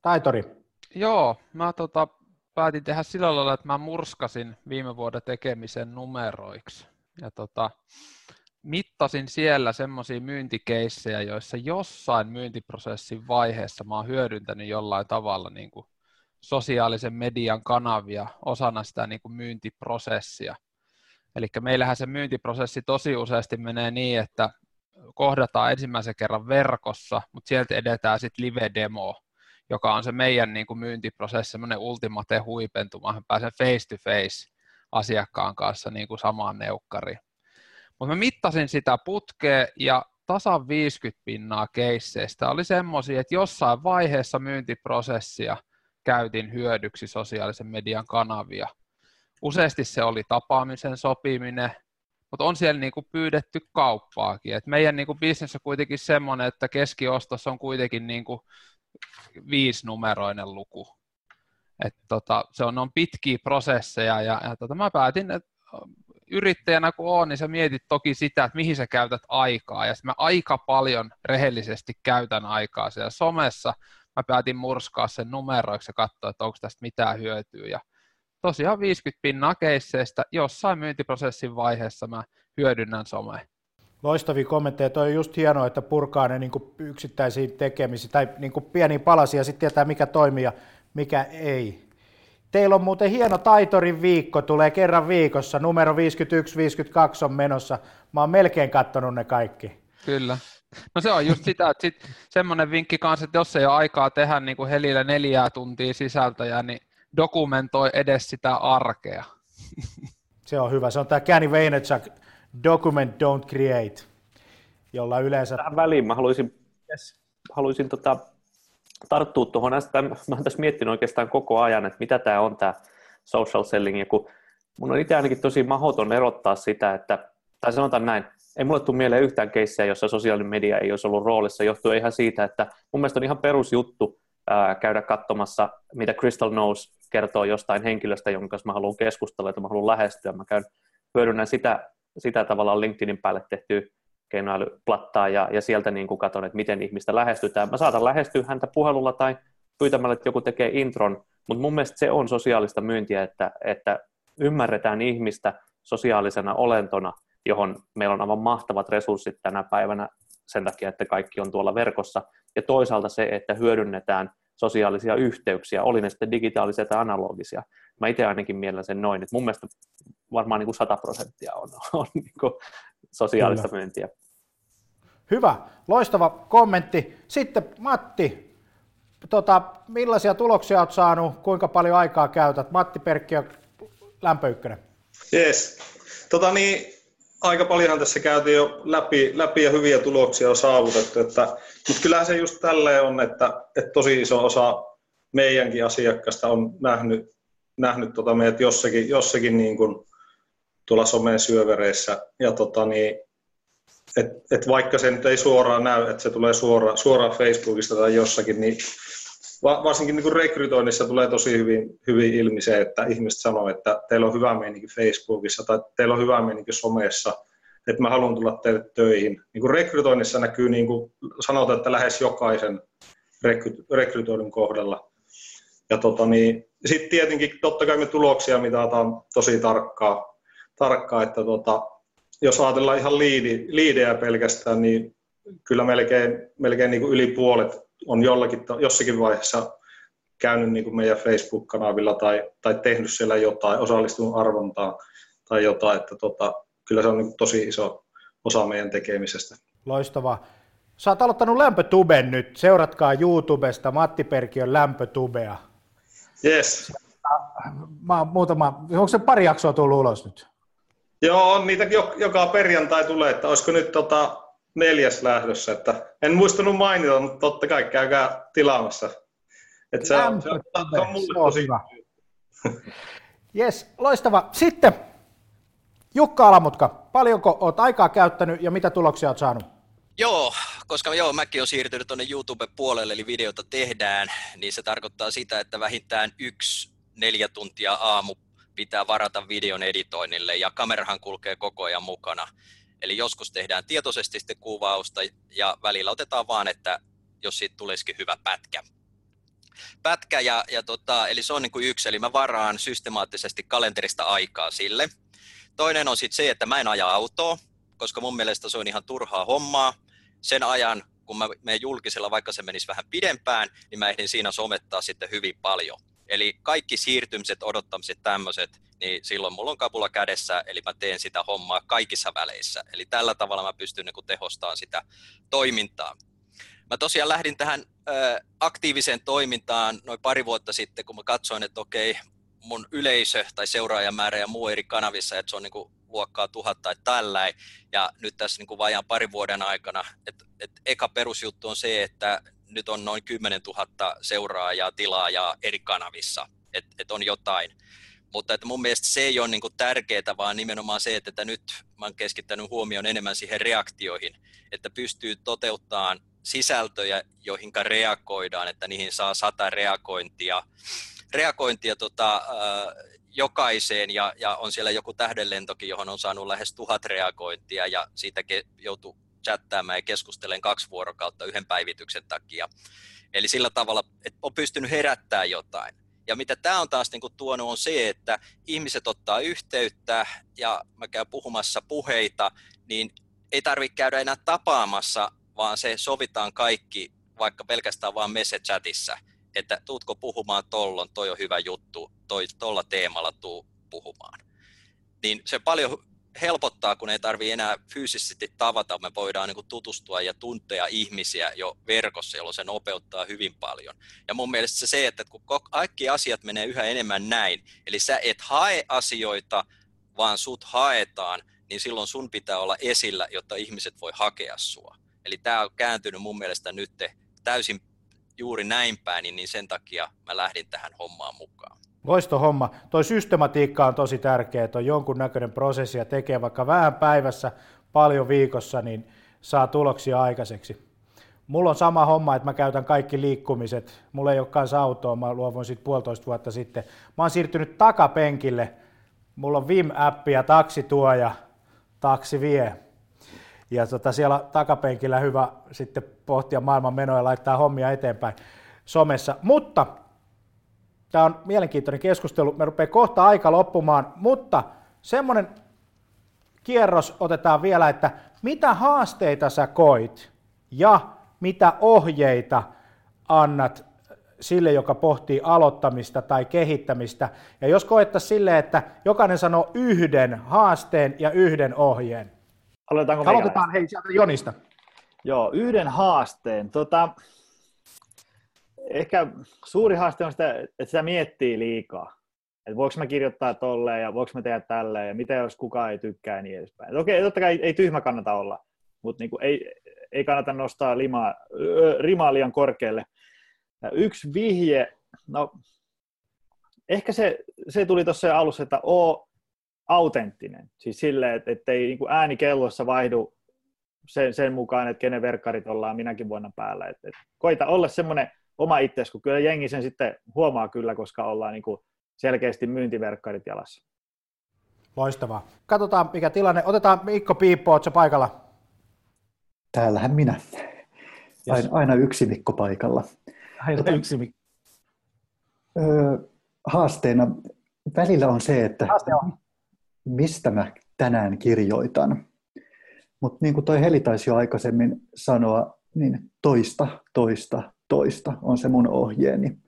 Speaker 6: taitori.
Speaker 12: Joo, mä tota, päätin tehdä sillä lailla, että mä murskasin viime vuoden tekemisen numeroiksi. Ja tota, mittasin siellä semmoisia myyntikeissejä, joissa jossain myyntiprosessin vaiheessa mä oon hyödyntänyt jollain tavalla niin kuin sosiaalisen median kanavia osana sitä niin kuin myyntiprosessia. Eli meillähän se myyntiprosessi tosi useasti menee niin, että kohdataan ensimmäisen kerran verkossa, mutta sieltä edetään sitten live-demo, joka on se meidän niin kuin myyntiprosessi, semmoinen ultimate huipentuma, mä pääsen face to face asiakkaan kanssa niin kuin samaan neukkariin. Mutta mä mittasin sitä putkea ja tasan 50 pinnaa keisseistä oli semmoisia, että jossain vaiheessa myyntiprosessia käytin hyödyksi sosiaalisen median kanavia. Useasti se oli tapaamisen sopiminen, mutta on siellä niinku pyydetty kauppaakin. Et meidän niinku bisnes on kuitenkin semmoinen, että keskiostos on kuitenkin niinku viisinumeroinen luku. Et tota, se on, on pitkiä prosesseja ja, ja tota, mä päätin, että yrittäjänä kun on, niin sä mietit toki sitä, että mihin sä käytät aikaa. Ja mä aika paljon rehellisesti käytän aikaa siellä somessa. Mä päätin murskaa sen numeroiksi ja katsoa, että onko tästä mitään hyötyä. Ja tosiaan 50 pinnaa keisseistä jossain myyntiprosessin vaiheessa mä hyödynnän somea.
Speaker 6: Loistavia kommentteja. Toi on just hienoa, että purkaa ne niin yksittäisiin tekemisiin tai niin pieniin palasiin ja sitten tietää, mikä toimii ja mikä ei. Teillä on muuten hieno taitorin viikko, tulee kerran viikossa. Numero 51-52 on menossa. Mä oon melkein kattonut ne kaikki.
Speaker 12: Kyllä. No se on just sitä, että sit semmoinen vinkki kanssa, että jos ei ole aikaa tehdä niin kuin Helillä neljää tuntia sisältöjä, niin dokumentoi edes sitä arkea.
Speaker 6: Se on hyvä. Se on tämä Kenny Vaynerchuk, document, don't create, jolla yleensä...
Speaker 8: Tähän väliin mä haluaisin, yes. haluaisin tota, tarttua tuohon. Mä olen tässä miettinyt oikeastaan koko ajan, että mitä tämä on tämä social selling, ja kun mun on itse ainakin tosi mahdoton erottaa sitä, että, tai sanotaan näin, ei mulle tule mieleen yhtään keissejä, jossa sosiaalinen media ei olisi ollut roolissa, johtuu ihan siitä, että mun mielestä on ihan perusjuttu ää, käydä katsomassa, mitä Crystal Knows kertoo jostain henkilöstä, jonka kanssa mä haluan keskustella, että mä haluan lähestyä. Mä käyn hyödynnän sitä, sitä tavallaan LinkedInin päälle tehtyä keinoälyplattaa ja, ja sieltä niin kuin katson, että miten ihmistä lähestytään. Mä saatan lähestyä häntä puhelulla tai pyytämällä, että joku tekee intron, mutta mun mielestä se on sosiaalista myyntiä, että, että ymmärretään ihmistä sosiaalisena olentona, johon meillä on aivan mahtavat resurssit tänä päivänä sen takia, että kaikki on tuolla verkossa, ja toisaalta se, että hyödynnetään sosiaalisia yhteyksiä, oli ne sitten digitaalisia tai analogisia. Mä itse ainakin mielen sen noin, että mun mielestä varmaan niin kuin 100 prosenttia on, on niin kuin sosiaalista Kyllä. myyntiä.
Speaker 6: Hyvä, loistava kommentti. Sitten Matti, tota, millaisia tuloksia olet saanut, kuinka paljon aikaa käytät? Matti Perkki ja Lämpöykkönen.
Speaker 13: Yes. Tota niin, aika paljonhan tässä käytiin jo läpi, läpi ja hyviä tuloksia on saavutettu, että, mutta kyllähän se just tälleen on, että, että tosi iso osa meidänkin asiakkaista on nähnyt, nähnyt tota meidät jossakin, jossakin niin kuin tuolla somen syövereissä. Ja tota niin, et, et vaikka se nyt ei suoraan näy, että se tulee suora, suoraan Facebookista tai jossakin, niin varsinkin niin rekrytoinnissa tulee tosi hyvin, hyvin ilmi se, että ihmiset sanoo, että teillä on hyvä meininki Facebookissa tai teillä on hyvä meininki somessa, että mä haluan tulla teille töihin. Niin kuin rekrytoinnissa näkyy, niin kuin sanotaan, että lähes jokaisen rekry, rekrytoinnin kohdalla. Ja tota niin, sitten tietenkin totta kai me tuloksia mitataan tosi tarkkaa, tarkkaa että tota, jos ajatellaan ihan liidi, liidejä pelkästään, niin kyllä melkein, melkein niin kuin yli puolet on jollakin, jossakin vaiheessa käynyt niin kuin meidän Facebook-kanavilla tai, tai tehnyt siellä jotain, osallistunut arvontaan tai jotain, että tota, kyllä se on niin tosi iso osa meidän tekemisestä.
Speaker 6: Loistavaa. Sä oot aloittanut lämpötuben nyt. Seuratkaa YouTubesta Matti Perkiön lämpötubea.
Speaker 13: Yes.
Speaker 6: Mä muutama, onko se pari jaksoa tullut ulos nyt?
Speaker 13: Joo, on niitä joka perjantai tulee, että olisiko nyt tota neljäs lähdössä, että en muistanut mainita, mutta totta kai käykää tilaamassa. Että se, on, se, on, se on mulle tosi hyvä.
Speaker 6: Yes, loistava. Sitten Jukka Alamutka, paljonko olet aikaa käyttänyt ja mitä tuloksia olet saanut?
Speaker 14: Joo, koska joo, mäkin olen siirtynyt tuonne YouTube-puolelle, eli videota tehdään, niin se tarkoittaa sitä, että vähintään yksi neljä tuntia aamu pitää varata videon editoinnille, ja kamerahan kulkee koko ajan mukana. Eli joskus tehdään tietoisesti sitten kuvausta, ja välillä otetaan vaan, että jos siitä tulisikin hyvä pätkä. Pätkä, ja, ja tota, eli se on niin kuin yksi, eli mä varaan systemaattisesti kalenterista aikaa sille. Toinen on sitten se, että mä en aja autoa, koska mun mielestä se on ihan turhaa hommaa. Sen ajan, kun mä menen julkisella, vaikka se menisi vähän pidempään, niin mä ehdin siinä somettaa sitten hyvin paljon. Eli kaikki siirtymiset, odottamiset, tämmöiset, niin silloin mulla on kapula kädessä, eli mä teen sitä hommaa kaikissa väleissä. Eli tällä tavalla mä pystyn niin tehostamaan sitä toimintaa. Mä tosiaan lähdin tähän ö, aktiiviseen toimintaan noin pari vuotta sitten, kun mä katsoin, että okei, mun yleisö tai seuraajamäärä ja muu eri kanavissa, että se on niin kuin luokkaa tuhat tai tällä. Ja nyt tässä niin kuin vajaan parin vuoden aikana, että, että eka perusjuttu on se, että nyt on noin 10 000 seuraajaa, tilaajaa eri kanavissa, että, että on jotain. Mutta että mun mielestä se ei ole niin tärkeää, vaan nimenomaan se, että, nyt mä oon keskittänyt huomioon enemmän siihen reaktioihin, että pystyy toteuttamaan sisältöjä, joihin reagoidaan, että niihin saa sata reagointia, reagointia tota, jokaiseen ja, ja on siellä joku tähdenlentokin, johon on saanut lähes tuhat reagointia ja siitä ke- joutuu chattaamaan ja keskustelemaan kaksi vuorokautta yhden päivityksen takia. Eli sillä tavalla, että on pystynyt herättää jotain. Ja mitä tämä on taas niin kuin tuonut on se, että ihmiset ottaa yhteyttä ja mä käyn puhumassa puheita, niin ei tarvitse käydä enää tapaamassa, vaan se sovitaan kaikki vaikka pelkästään vaan message-chatissa, että tuutko puhumaan tollon, toi on hyvä juttu, toi, tolla teemalla tuu puhumaan. Niin se paljon helpottaa, kun ei tarvitse enää fyysisesti tavata, me voidaan niin tutustua ja tuntea ihmisiä jo verkossa, jolloin se nopeuttaa hyvin paljon. Ja mun mielestä se, se että kun kaikki asiat menee yhä enemmän näin, eli sä et hae asioita, vaan sut haetaan, niin silloin sun pitää olla esillä, jotta ihmiset voi hakea sua. Eli tämä on kääntynyt mun mielestä nyt täysin juuri näin päin, niin, niin sen takia mä lähdin tähän hommaan mukaan.
Speaker 6: Loisto homma. Toi systematiikka on tosi tärkeä, että on jonkunnäköinen prosessi ja tekee vaikka vähän päivässä, paljon viikossa, niin saa tuloksia aikaiseksi. Mulla on sama homma, että mä käytän kaikki liikkumiset. Mulla ei ole kanssa autoa, mä luovuin siitä puolitoista vuotta sitten. Mä oon siirtynyt takapenkille. Mulla on Vim-appi ja taksi tuo ja taksi vie. Ja tota, siellä takapenkillä hyvä sitten pohtia maailman menoja ja laittaa hommia eteenpäin somessa. Mutta Tämä on mielenkiintoinen keskustelu. Me rupeaa kohta aika loppumaan, mutta semmoinen kierros otetaan vielä, että mitä haasteita sä koit ja mitä ohjeita annat sille, joka pohtii aloittamista tai kehittämistä. Ja jos koettaa sille, että jokainen sanoo yhden haasteen ja yhden ohjeen.
Speaker 7: Aloitetaanko
Speaker 6: Aloitetaan hei sieltä Jonista.
Speaker 7: Joo, yhden haasteen. Tota, ehkä suuri haaste on sitä, että sitä miettii liikaa. Että voiko mä kirjoittaa tolleen ja voiko mä tehdä tälleen ja mitä jos kukaan ei tykkää ja niin edespäin. Et okei, totta kai ei, tyhmä kannata olla, mutta niin ei, ei kannata nostaa limaa, rimaa liian korkealle. Ja yksi vihje, no ehkä se, se tuli tuossa alussa, että oo autenttinen. Siis silleen, että, että ei niin ääni kellossa vaihdu sen, sen mukaan, että kenen verkkarit ollaan minäkin vuonna päällä. Et, et koita olla semmoinen oma itsesi, kun kyllä jengi sen sitten huomaa kyllä, koska ollaan niin kuin selkeästi myyntiverkkarit jalassa.
Speaker 6: Loistavaa. Katsotaan, mikä tilanne. Otetaan Mikko Piippo, oletko paikalla?
Speaker 9: Täällähän minä. Aina, aina yksi Mikko paikalla.
Speaker 6: Aina tota, yksi Mikko.
Speaker 9: Öö, haasteena välillä on se, että on. mistä mä tänään kirjoitan. Mutta niin kuin toi Heli taisi jo aikaisemmin sanoa, niin toista, toista, toista on se mun ohjeeni.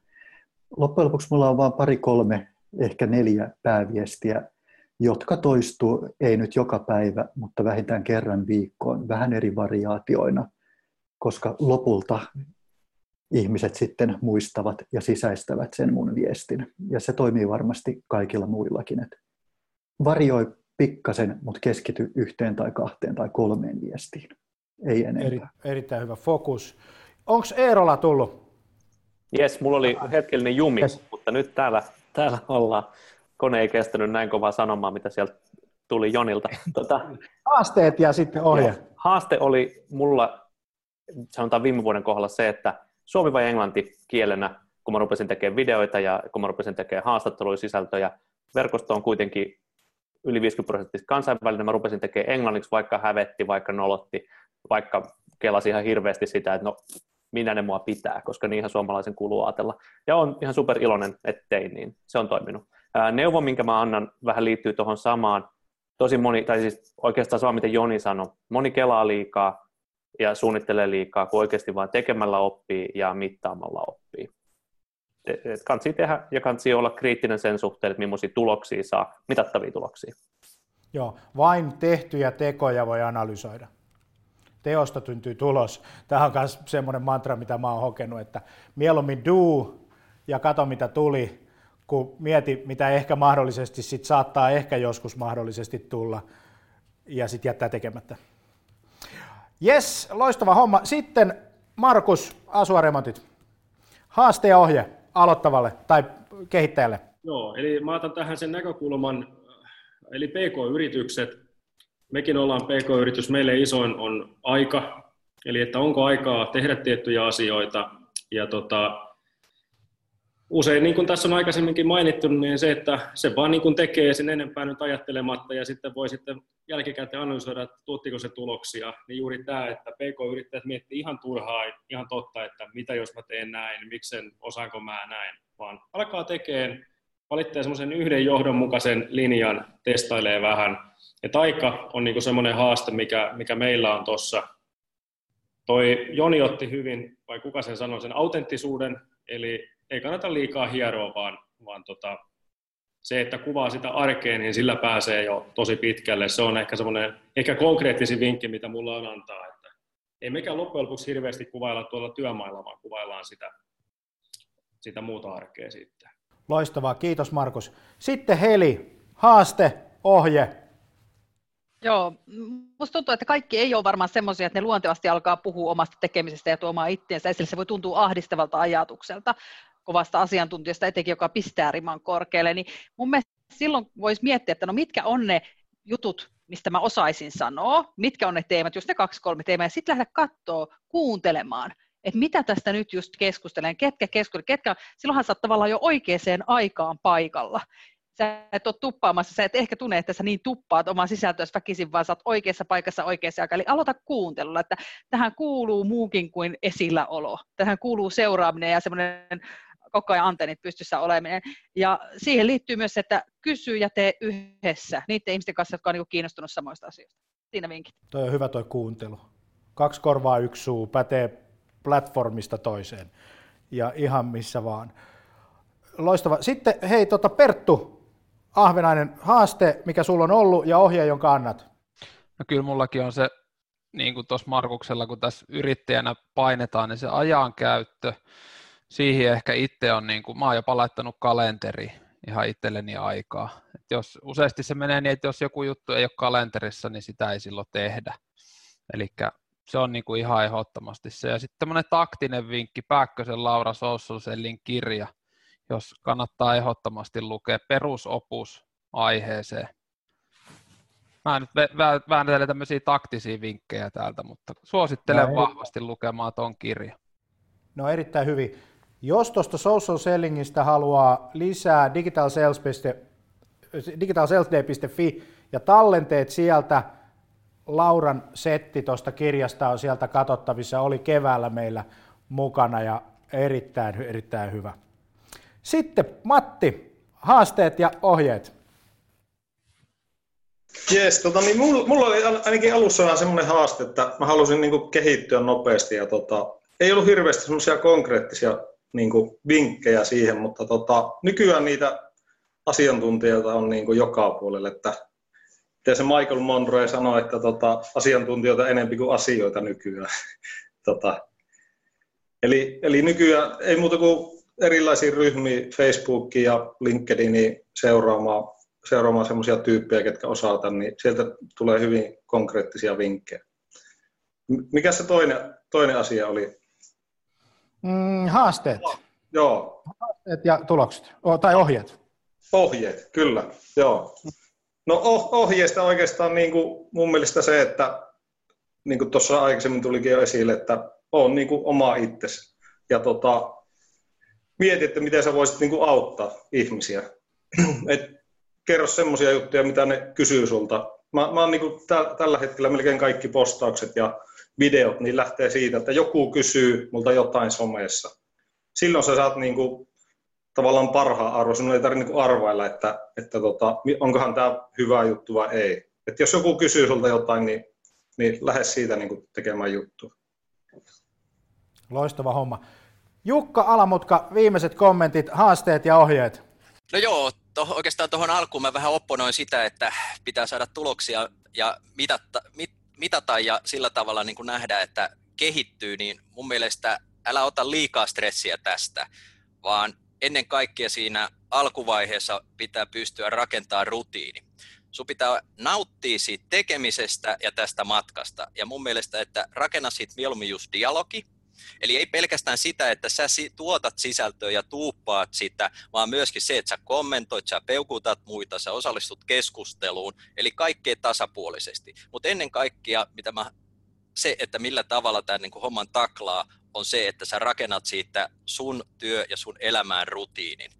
Speaker 9: Loppujen lopuksi mulla on vain pari, kolme, ehkä neljä pääviestiä, jotka toistuu, ei nyt joka päivä, mutta vähintään kerran viikkoon, vähän eri variaatioina, koska lopulta ihmiset sitten muistavat ja sisäistävät sen mun viestin. Ja se toimii varmasti kaikilla muillakin. Et varioi pikkasen, mutta keskity yhteen tai kahteen tai kolmeen viestiin. Ei enempää. Eri,
Speaker 6: erittäin hyvä fokus. Onko Eerola tullut?
Speaker 8: Jes, mulla oli hetkellinen jumi, yes. mutta nyt täällä, täällä ollaan. Kone ei kestänyt näin kovaa sanomaa, mitä sieltä tuli Jonilta. Tota...
Speaker 6: Haasteet ja sitten ohje.
Speaker 8: haaste oli mulla, sanotaan viime vuoden kohdalla se, että suomi vai englanti kielenä, kun mä rupesin tekemään videoita ja kun mä rupesin tekemään haastatteluja sisältöjä. Verkosto on kuitenkin yli 50 prosenttisesti kansainvälinen, mä rupesin tekemään englanniksi, vaikka hävetti, vaikka nolotti, vaikka kelasi ihan hirveästi sitä, että no minä ne mua pitää, koska niinhän suomalaisen kuuluu ajatella. Ja on ihan super iloinen, että tein niin. Se on toiminut. Neuvo, minkä mä annan, vähän liittyy tuohon samaan. Tosi moni, tai siis oikeastaan sama, mitä Joni sanoi. Moni kelaa liikaa ja suunnittelee liikaa, kun oikeasti vain tekemällä oppii ja mittaamalla oppii. Et kansi tehdä ja kansi olla kriittinen sen suhteen, että millaisia tuloksia saa, mitattavia tuloksia.
Speaker 6: Joo, vain tehtyjä tekoja voi analysoida teosta syntyy tulos. Tämä on myös semmoinen mantra, mitä mä oon hokenut, että mieluummin do ja kato mitä tuli, kun mieti, mitä ehkä mahdollisesti sit saattaa ehkä joskus mahdollisesti tulla ja sitten jättää tekemättä. Yes, loistava homma. Sitten Markus, Asuaremontit. Haaste ja ohje aloittavalle tai kehittäjälle.
Speaker 10: Joo, eli mä otan tähän sen näkökulman, eli PK-yritykset mekin ollaan PK-yritys, meille isoin on aika, eli että onko aikaa tehdä tiettyjä asioita. Ja tota, usein, niin kuin tässä on aikaisemminkin mainittu, niin se, että se vaan niin kuin tekee sen enempää nyt ajattelematta ja sitten voi sitten jälkikäteen analysoida, että tuottiko se tuloksia, niin juuri tämä, että PK-yrittäjät miettii ihan turhaa, ihan totta, että mitä jos mä teen näin, miksen osaanko mä näin, vaan alkaa tekemään, valitsee semmoisen yhden johdonmukaisen linjan, testailee vähän, et aika on niinku semmoinen haaste, mikä, mikä meillä on tuossa. Toi Joni otti hyvin, vai kuka sen sanoi, sen autenttisuuden, eli ei kannata liikaa hieroa, vaan, vaan tota, se, että kuvaa sitä arkea, niin sillä pääsee jo tosi pitkälle. Se on ehkä semmoinen, ehkä konkreettisin vinkki, mitä mulla on antaa, että ei mekään loppujen lopuksi hirveästi kuvailla tuolla työmailla, vaan kuvaillaan sitä, sitä muuta arkea sitten.
Speaker 6: Loistavaa, kiitos Markus. Sitten Heli, haaste, ohje,
Speaker 11: Joo, musta tuntuu, että kaikki ei ole varmaan semmoisia, että ne luontevasti alkaa puhua omasta tekemisestä ja tuomaan itseensä esille. Se voi tuntua ahdistavalta ajatukselta kovasta asiantuntijasta, etenkin joka pistää riman korkealle. Niin mun mielestä silloin voisi miettiä, että no mitkä on ne jutut, mistä mä osaisin sanoa, mitkä on ne teemat, just ne kaksi, kolme teemaa, ja sitten lähdeä katsoa, kuuntelemaan, että mitä tästä nyt just keskustelen, ketkä keskustelen, ketkä, silloinhan sä oot tavallaan jo oikeaan aikaan paikalla sä et ole tuppaamassa, sä et ehkä tunne, että sä niin tuppaat oman sisältöäsi väkisin, vaan sä oot oikeassa paikassa oikeassa aikaan. Eli aloita kuuntelulla, että tähän kuuluu muukin kuin esilläolo. Tähän kuuluu seuraaminen ja semmoinen koko ajan antennit pystyssä oleminen. Ja siihen liittyy myös se, että kysy ja tee yhdessä niiden ihmisten kanssa, jotka on niin kiinnostunut samoista asioista. Siinä vinkit.
Speaker 6: Toi on hyvä toi kuuntelu. Kaksi korvaa, yksi suu, pätee platformista toiseen ja ihan missä vaan. Loistava. Sitten hei, tota Perttu, Ahvenainen, haaste, mikä sulla on ollut ja ohje, jonka annat?
Speaker 12: No kyllä mullakin on se, niin kuin tuossa Markuksella, kun tässä yrittäjänä painetaan, niin se ajankäyttö, siihen ehkä itse on, niin kuin, mä oon jopa laittanut kalenteri ihan itselleni aikaa. Et jos, useasti se menee niin, että jos joku juttu ei ole kalenterissa, niin sitä ei silloin tehdä. Eli se on niin kuin ihan ehdottomasti se. Ja sitten tämmöinen taktinen vinkki, Pääkkösen Laura Sosselsellin kirja, jos kannattaa ehdottomasti lukea perusopus aiheeseen. Mä nyt väännetelen tämmöisiä taktisia vinkkejä täältä, mutta suosittelen no, vahvasti lukemaan tuon kirjan.
Speaker 6: No erittäin hyvin. Jos tuosta social sellingistä haluaa lisää digitalsales.fi ja tallenteet sieltä, Lauran setti tuosta kirjasta on sieltä katsottavissa, oli keväällä meillä mukana ja erittäin, erittäin hyvä. Sitten Matti, haasteet ja ohjeet.
Speaker 13: Jees, tota, niin mulla, mulla oli ainakin alussa vähän semmoinen haaste, että mä halusin niin kehittyä nopeasti ja tota, ei ollut hirveästi semmoisia konkreettisia niin vinkkejä siihen, mutta tota, nykyään niitä asiantuntijoita on niin joka puolelle, että miten se Michael Monroe sanoi, että tota, asiantuntijoita enemmän kuin asioita nykyään. tota, eli, eli nykyään ei muuta kuin erilaisia ryhmiä Facebookiin ja LinkedIniin seuraamaan, seuraamaan semmoisia tyyppejä, ketkä osaavat, niin sieltä tulee hyvin konkreettisia vinkkejä. Mikä se toinen, toinen asia oli?
Speaker 6: Mm, haasteet.
Speaker 13: Joo.
Speaker 6: Haasteet ja tulokset, o, tai ohjeet.
Speaker 13: Ohjeet, kyllä, joo. No oh, ohjeesta oikeastaan niin kuin mun mielestä se, että niin kuin tuossa aikaisemmin tulikin jo esille, että on niin kuin oma itsesi. Ja tota, mieti, että miten sä voisit niin kuin auttaa ihmisiä. Et kerro semmoisia juttuja, mitä ne kysyy sulta. Mä, mä oon niin kuin täl, tällä hetkellä melkein kaikki postaukset ja videot, niin lähtee siitä, että joku kysyy multa jotain somessa. Silloin sä saat niin kuin, tavallaan parhaan arvo. Sinun ei tarvitse niin arvailla, että, että tota, onkohan tämä hyvä juttu vai ei. Et jos joku kysyy sulta jotain, niin, niin lähde siitä niin kuin tekemään juttu.
Speaker 6: Loistava homma. Jukka Alamutka, viimeiset kommentit, haasteet ja ohjeet.
Speaker 14: No joo, to, oikeastaan tuohon alkuun mä vähän opponoin sitä, että pitää saada tuloksia ja mitata, mit, mitata ja sillä tavalla niin kuin nähdä, että kehittyy, niin mun mielestä älä ota liikaa stressiä tästä, vaan ennen kaikkea siinä alkuvaiheessa pitää pystyä rakentamaan rutiini. Sun pitää nauttia siitä tekemisestä ja tästä matkasta. Ja mun mielestä, että rakenna siitä mieluummin just dialogi, Eli ei pelkästään sitä, että sä tuotat sisältöä ja tuuppaat sitä, vaan myöskin se, että sä kommentoit, sä peukutat muita, sä osallistut keskusteluun, eli kaikkea tasapuolisesti. Mutta ennen kaikkea, mitä mä, se, että millä tavalla tämä niin homman taklaa, on se, että sä rakennat siitä sun työ ja sun elämään rutiinin.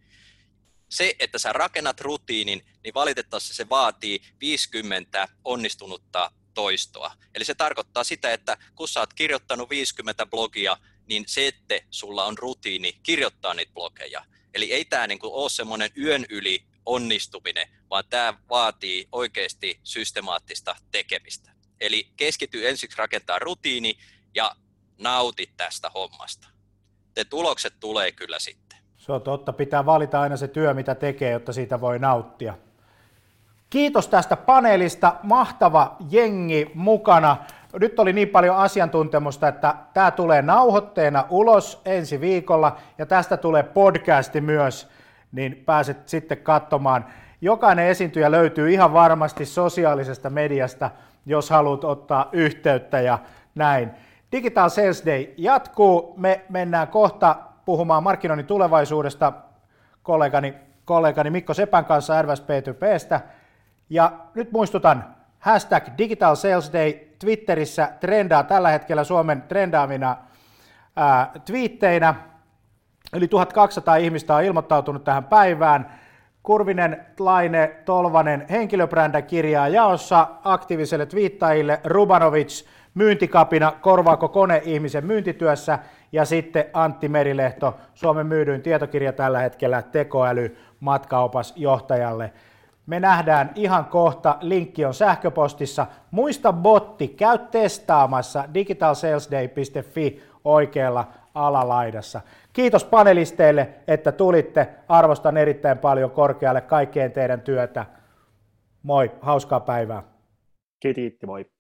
Speaker 14: Se, että sä rakennat rutiinin, niin valitettavasti se vaatii 50 onnistunutta toistoa. Eli se tarkoittaa sitä, että kun sä oot kirjoittanut 50 blogia, niin se, että sulla on rutiini kirjoittaa niitä blogeja. Eli ei tämä niinku ole semmoinen yön yli onnistuminen, vaan tämä vaatii oikeasti systemaattista tekemistä. Eli keskity ensiksi rakentaa rutiini ja nauti tästä hommasta. Te tulokset tulee kyllä sitten.
Speaker 6: Se on totta, pitää valita aina se työ, mitä tekee, jotta siitä voi nauttia. Kiitos tästä paneelista, mahtava jengi mukana. Nyt oli niin paljon asiantuntemusta, että tämä tulee nauhoitteena ulos ensi viikolla ja tästä tulee podcasti myös, niin pääset sitten katsomaan. Jokainen esiintyjä löytyy ihan varmasti sosiaalisesta mediasta, jos haluat ottaa yhteyttä ja näin. Digital Sales Day jatkuu. Me mennään kohta puhumaan markkinoinnin tulevaisuudesta kollegani, kollegani Mikko Sepän kanssa RVS P2Pstä. Ja nyt muistutan, hashtag Digital Sales Day Twitterissä trendaa tällä hetkellä Suomen trendaavina ää, twiitteinä. Yli 1200 ihmistä on ilmoittautunut tähän päivään. Kurvinen, Laine, Tolvanen, henkilöbrändäkirjaa jaossa aktiiviselle twiittajille, Rubanovic, myyntikapina, korvaako kone ihmisen myyntityössä, ja sitten Antti Merilehto, Suomen myydyin tietokirja tällä hetkellä, tekoäly, matkaopas johtajalle. Me nähdään ihan kohta, linkki on sähköpostissa. Muista botti, käy testaamassa digitalsalesday.fi oikealla alalaidassa. Kiitos panelisteille, että tulitte. Arvostan erittäin paljon korkealle kaikkeen teidän työtä. Moi, hauskaa päivää.
Speaker 7: Kiitti, moi.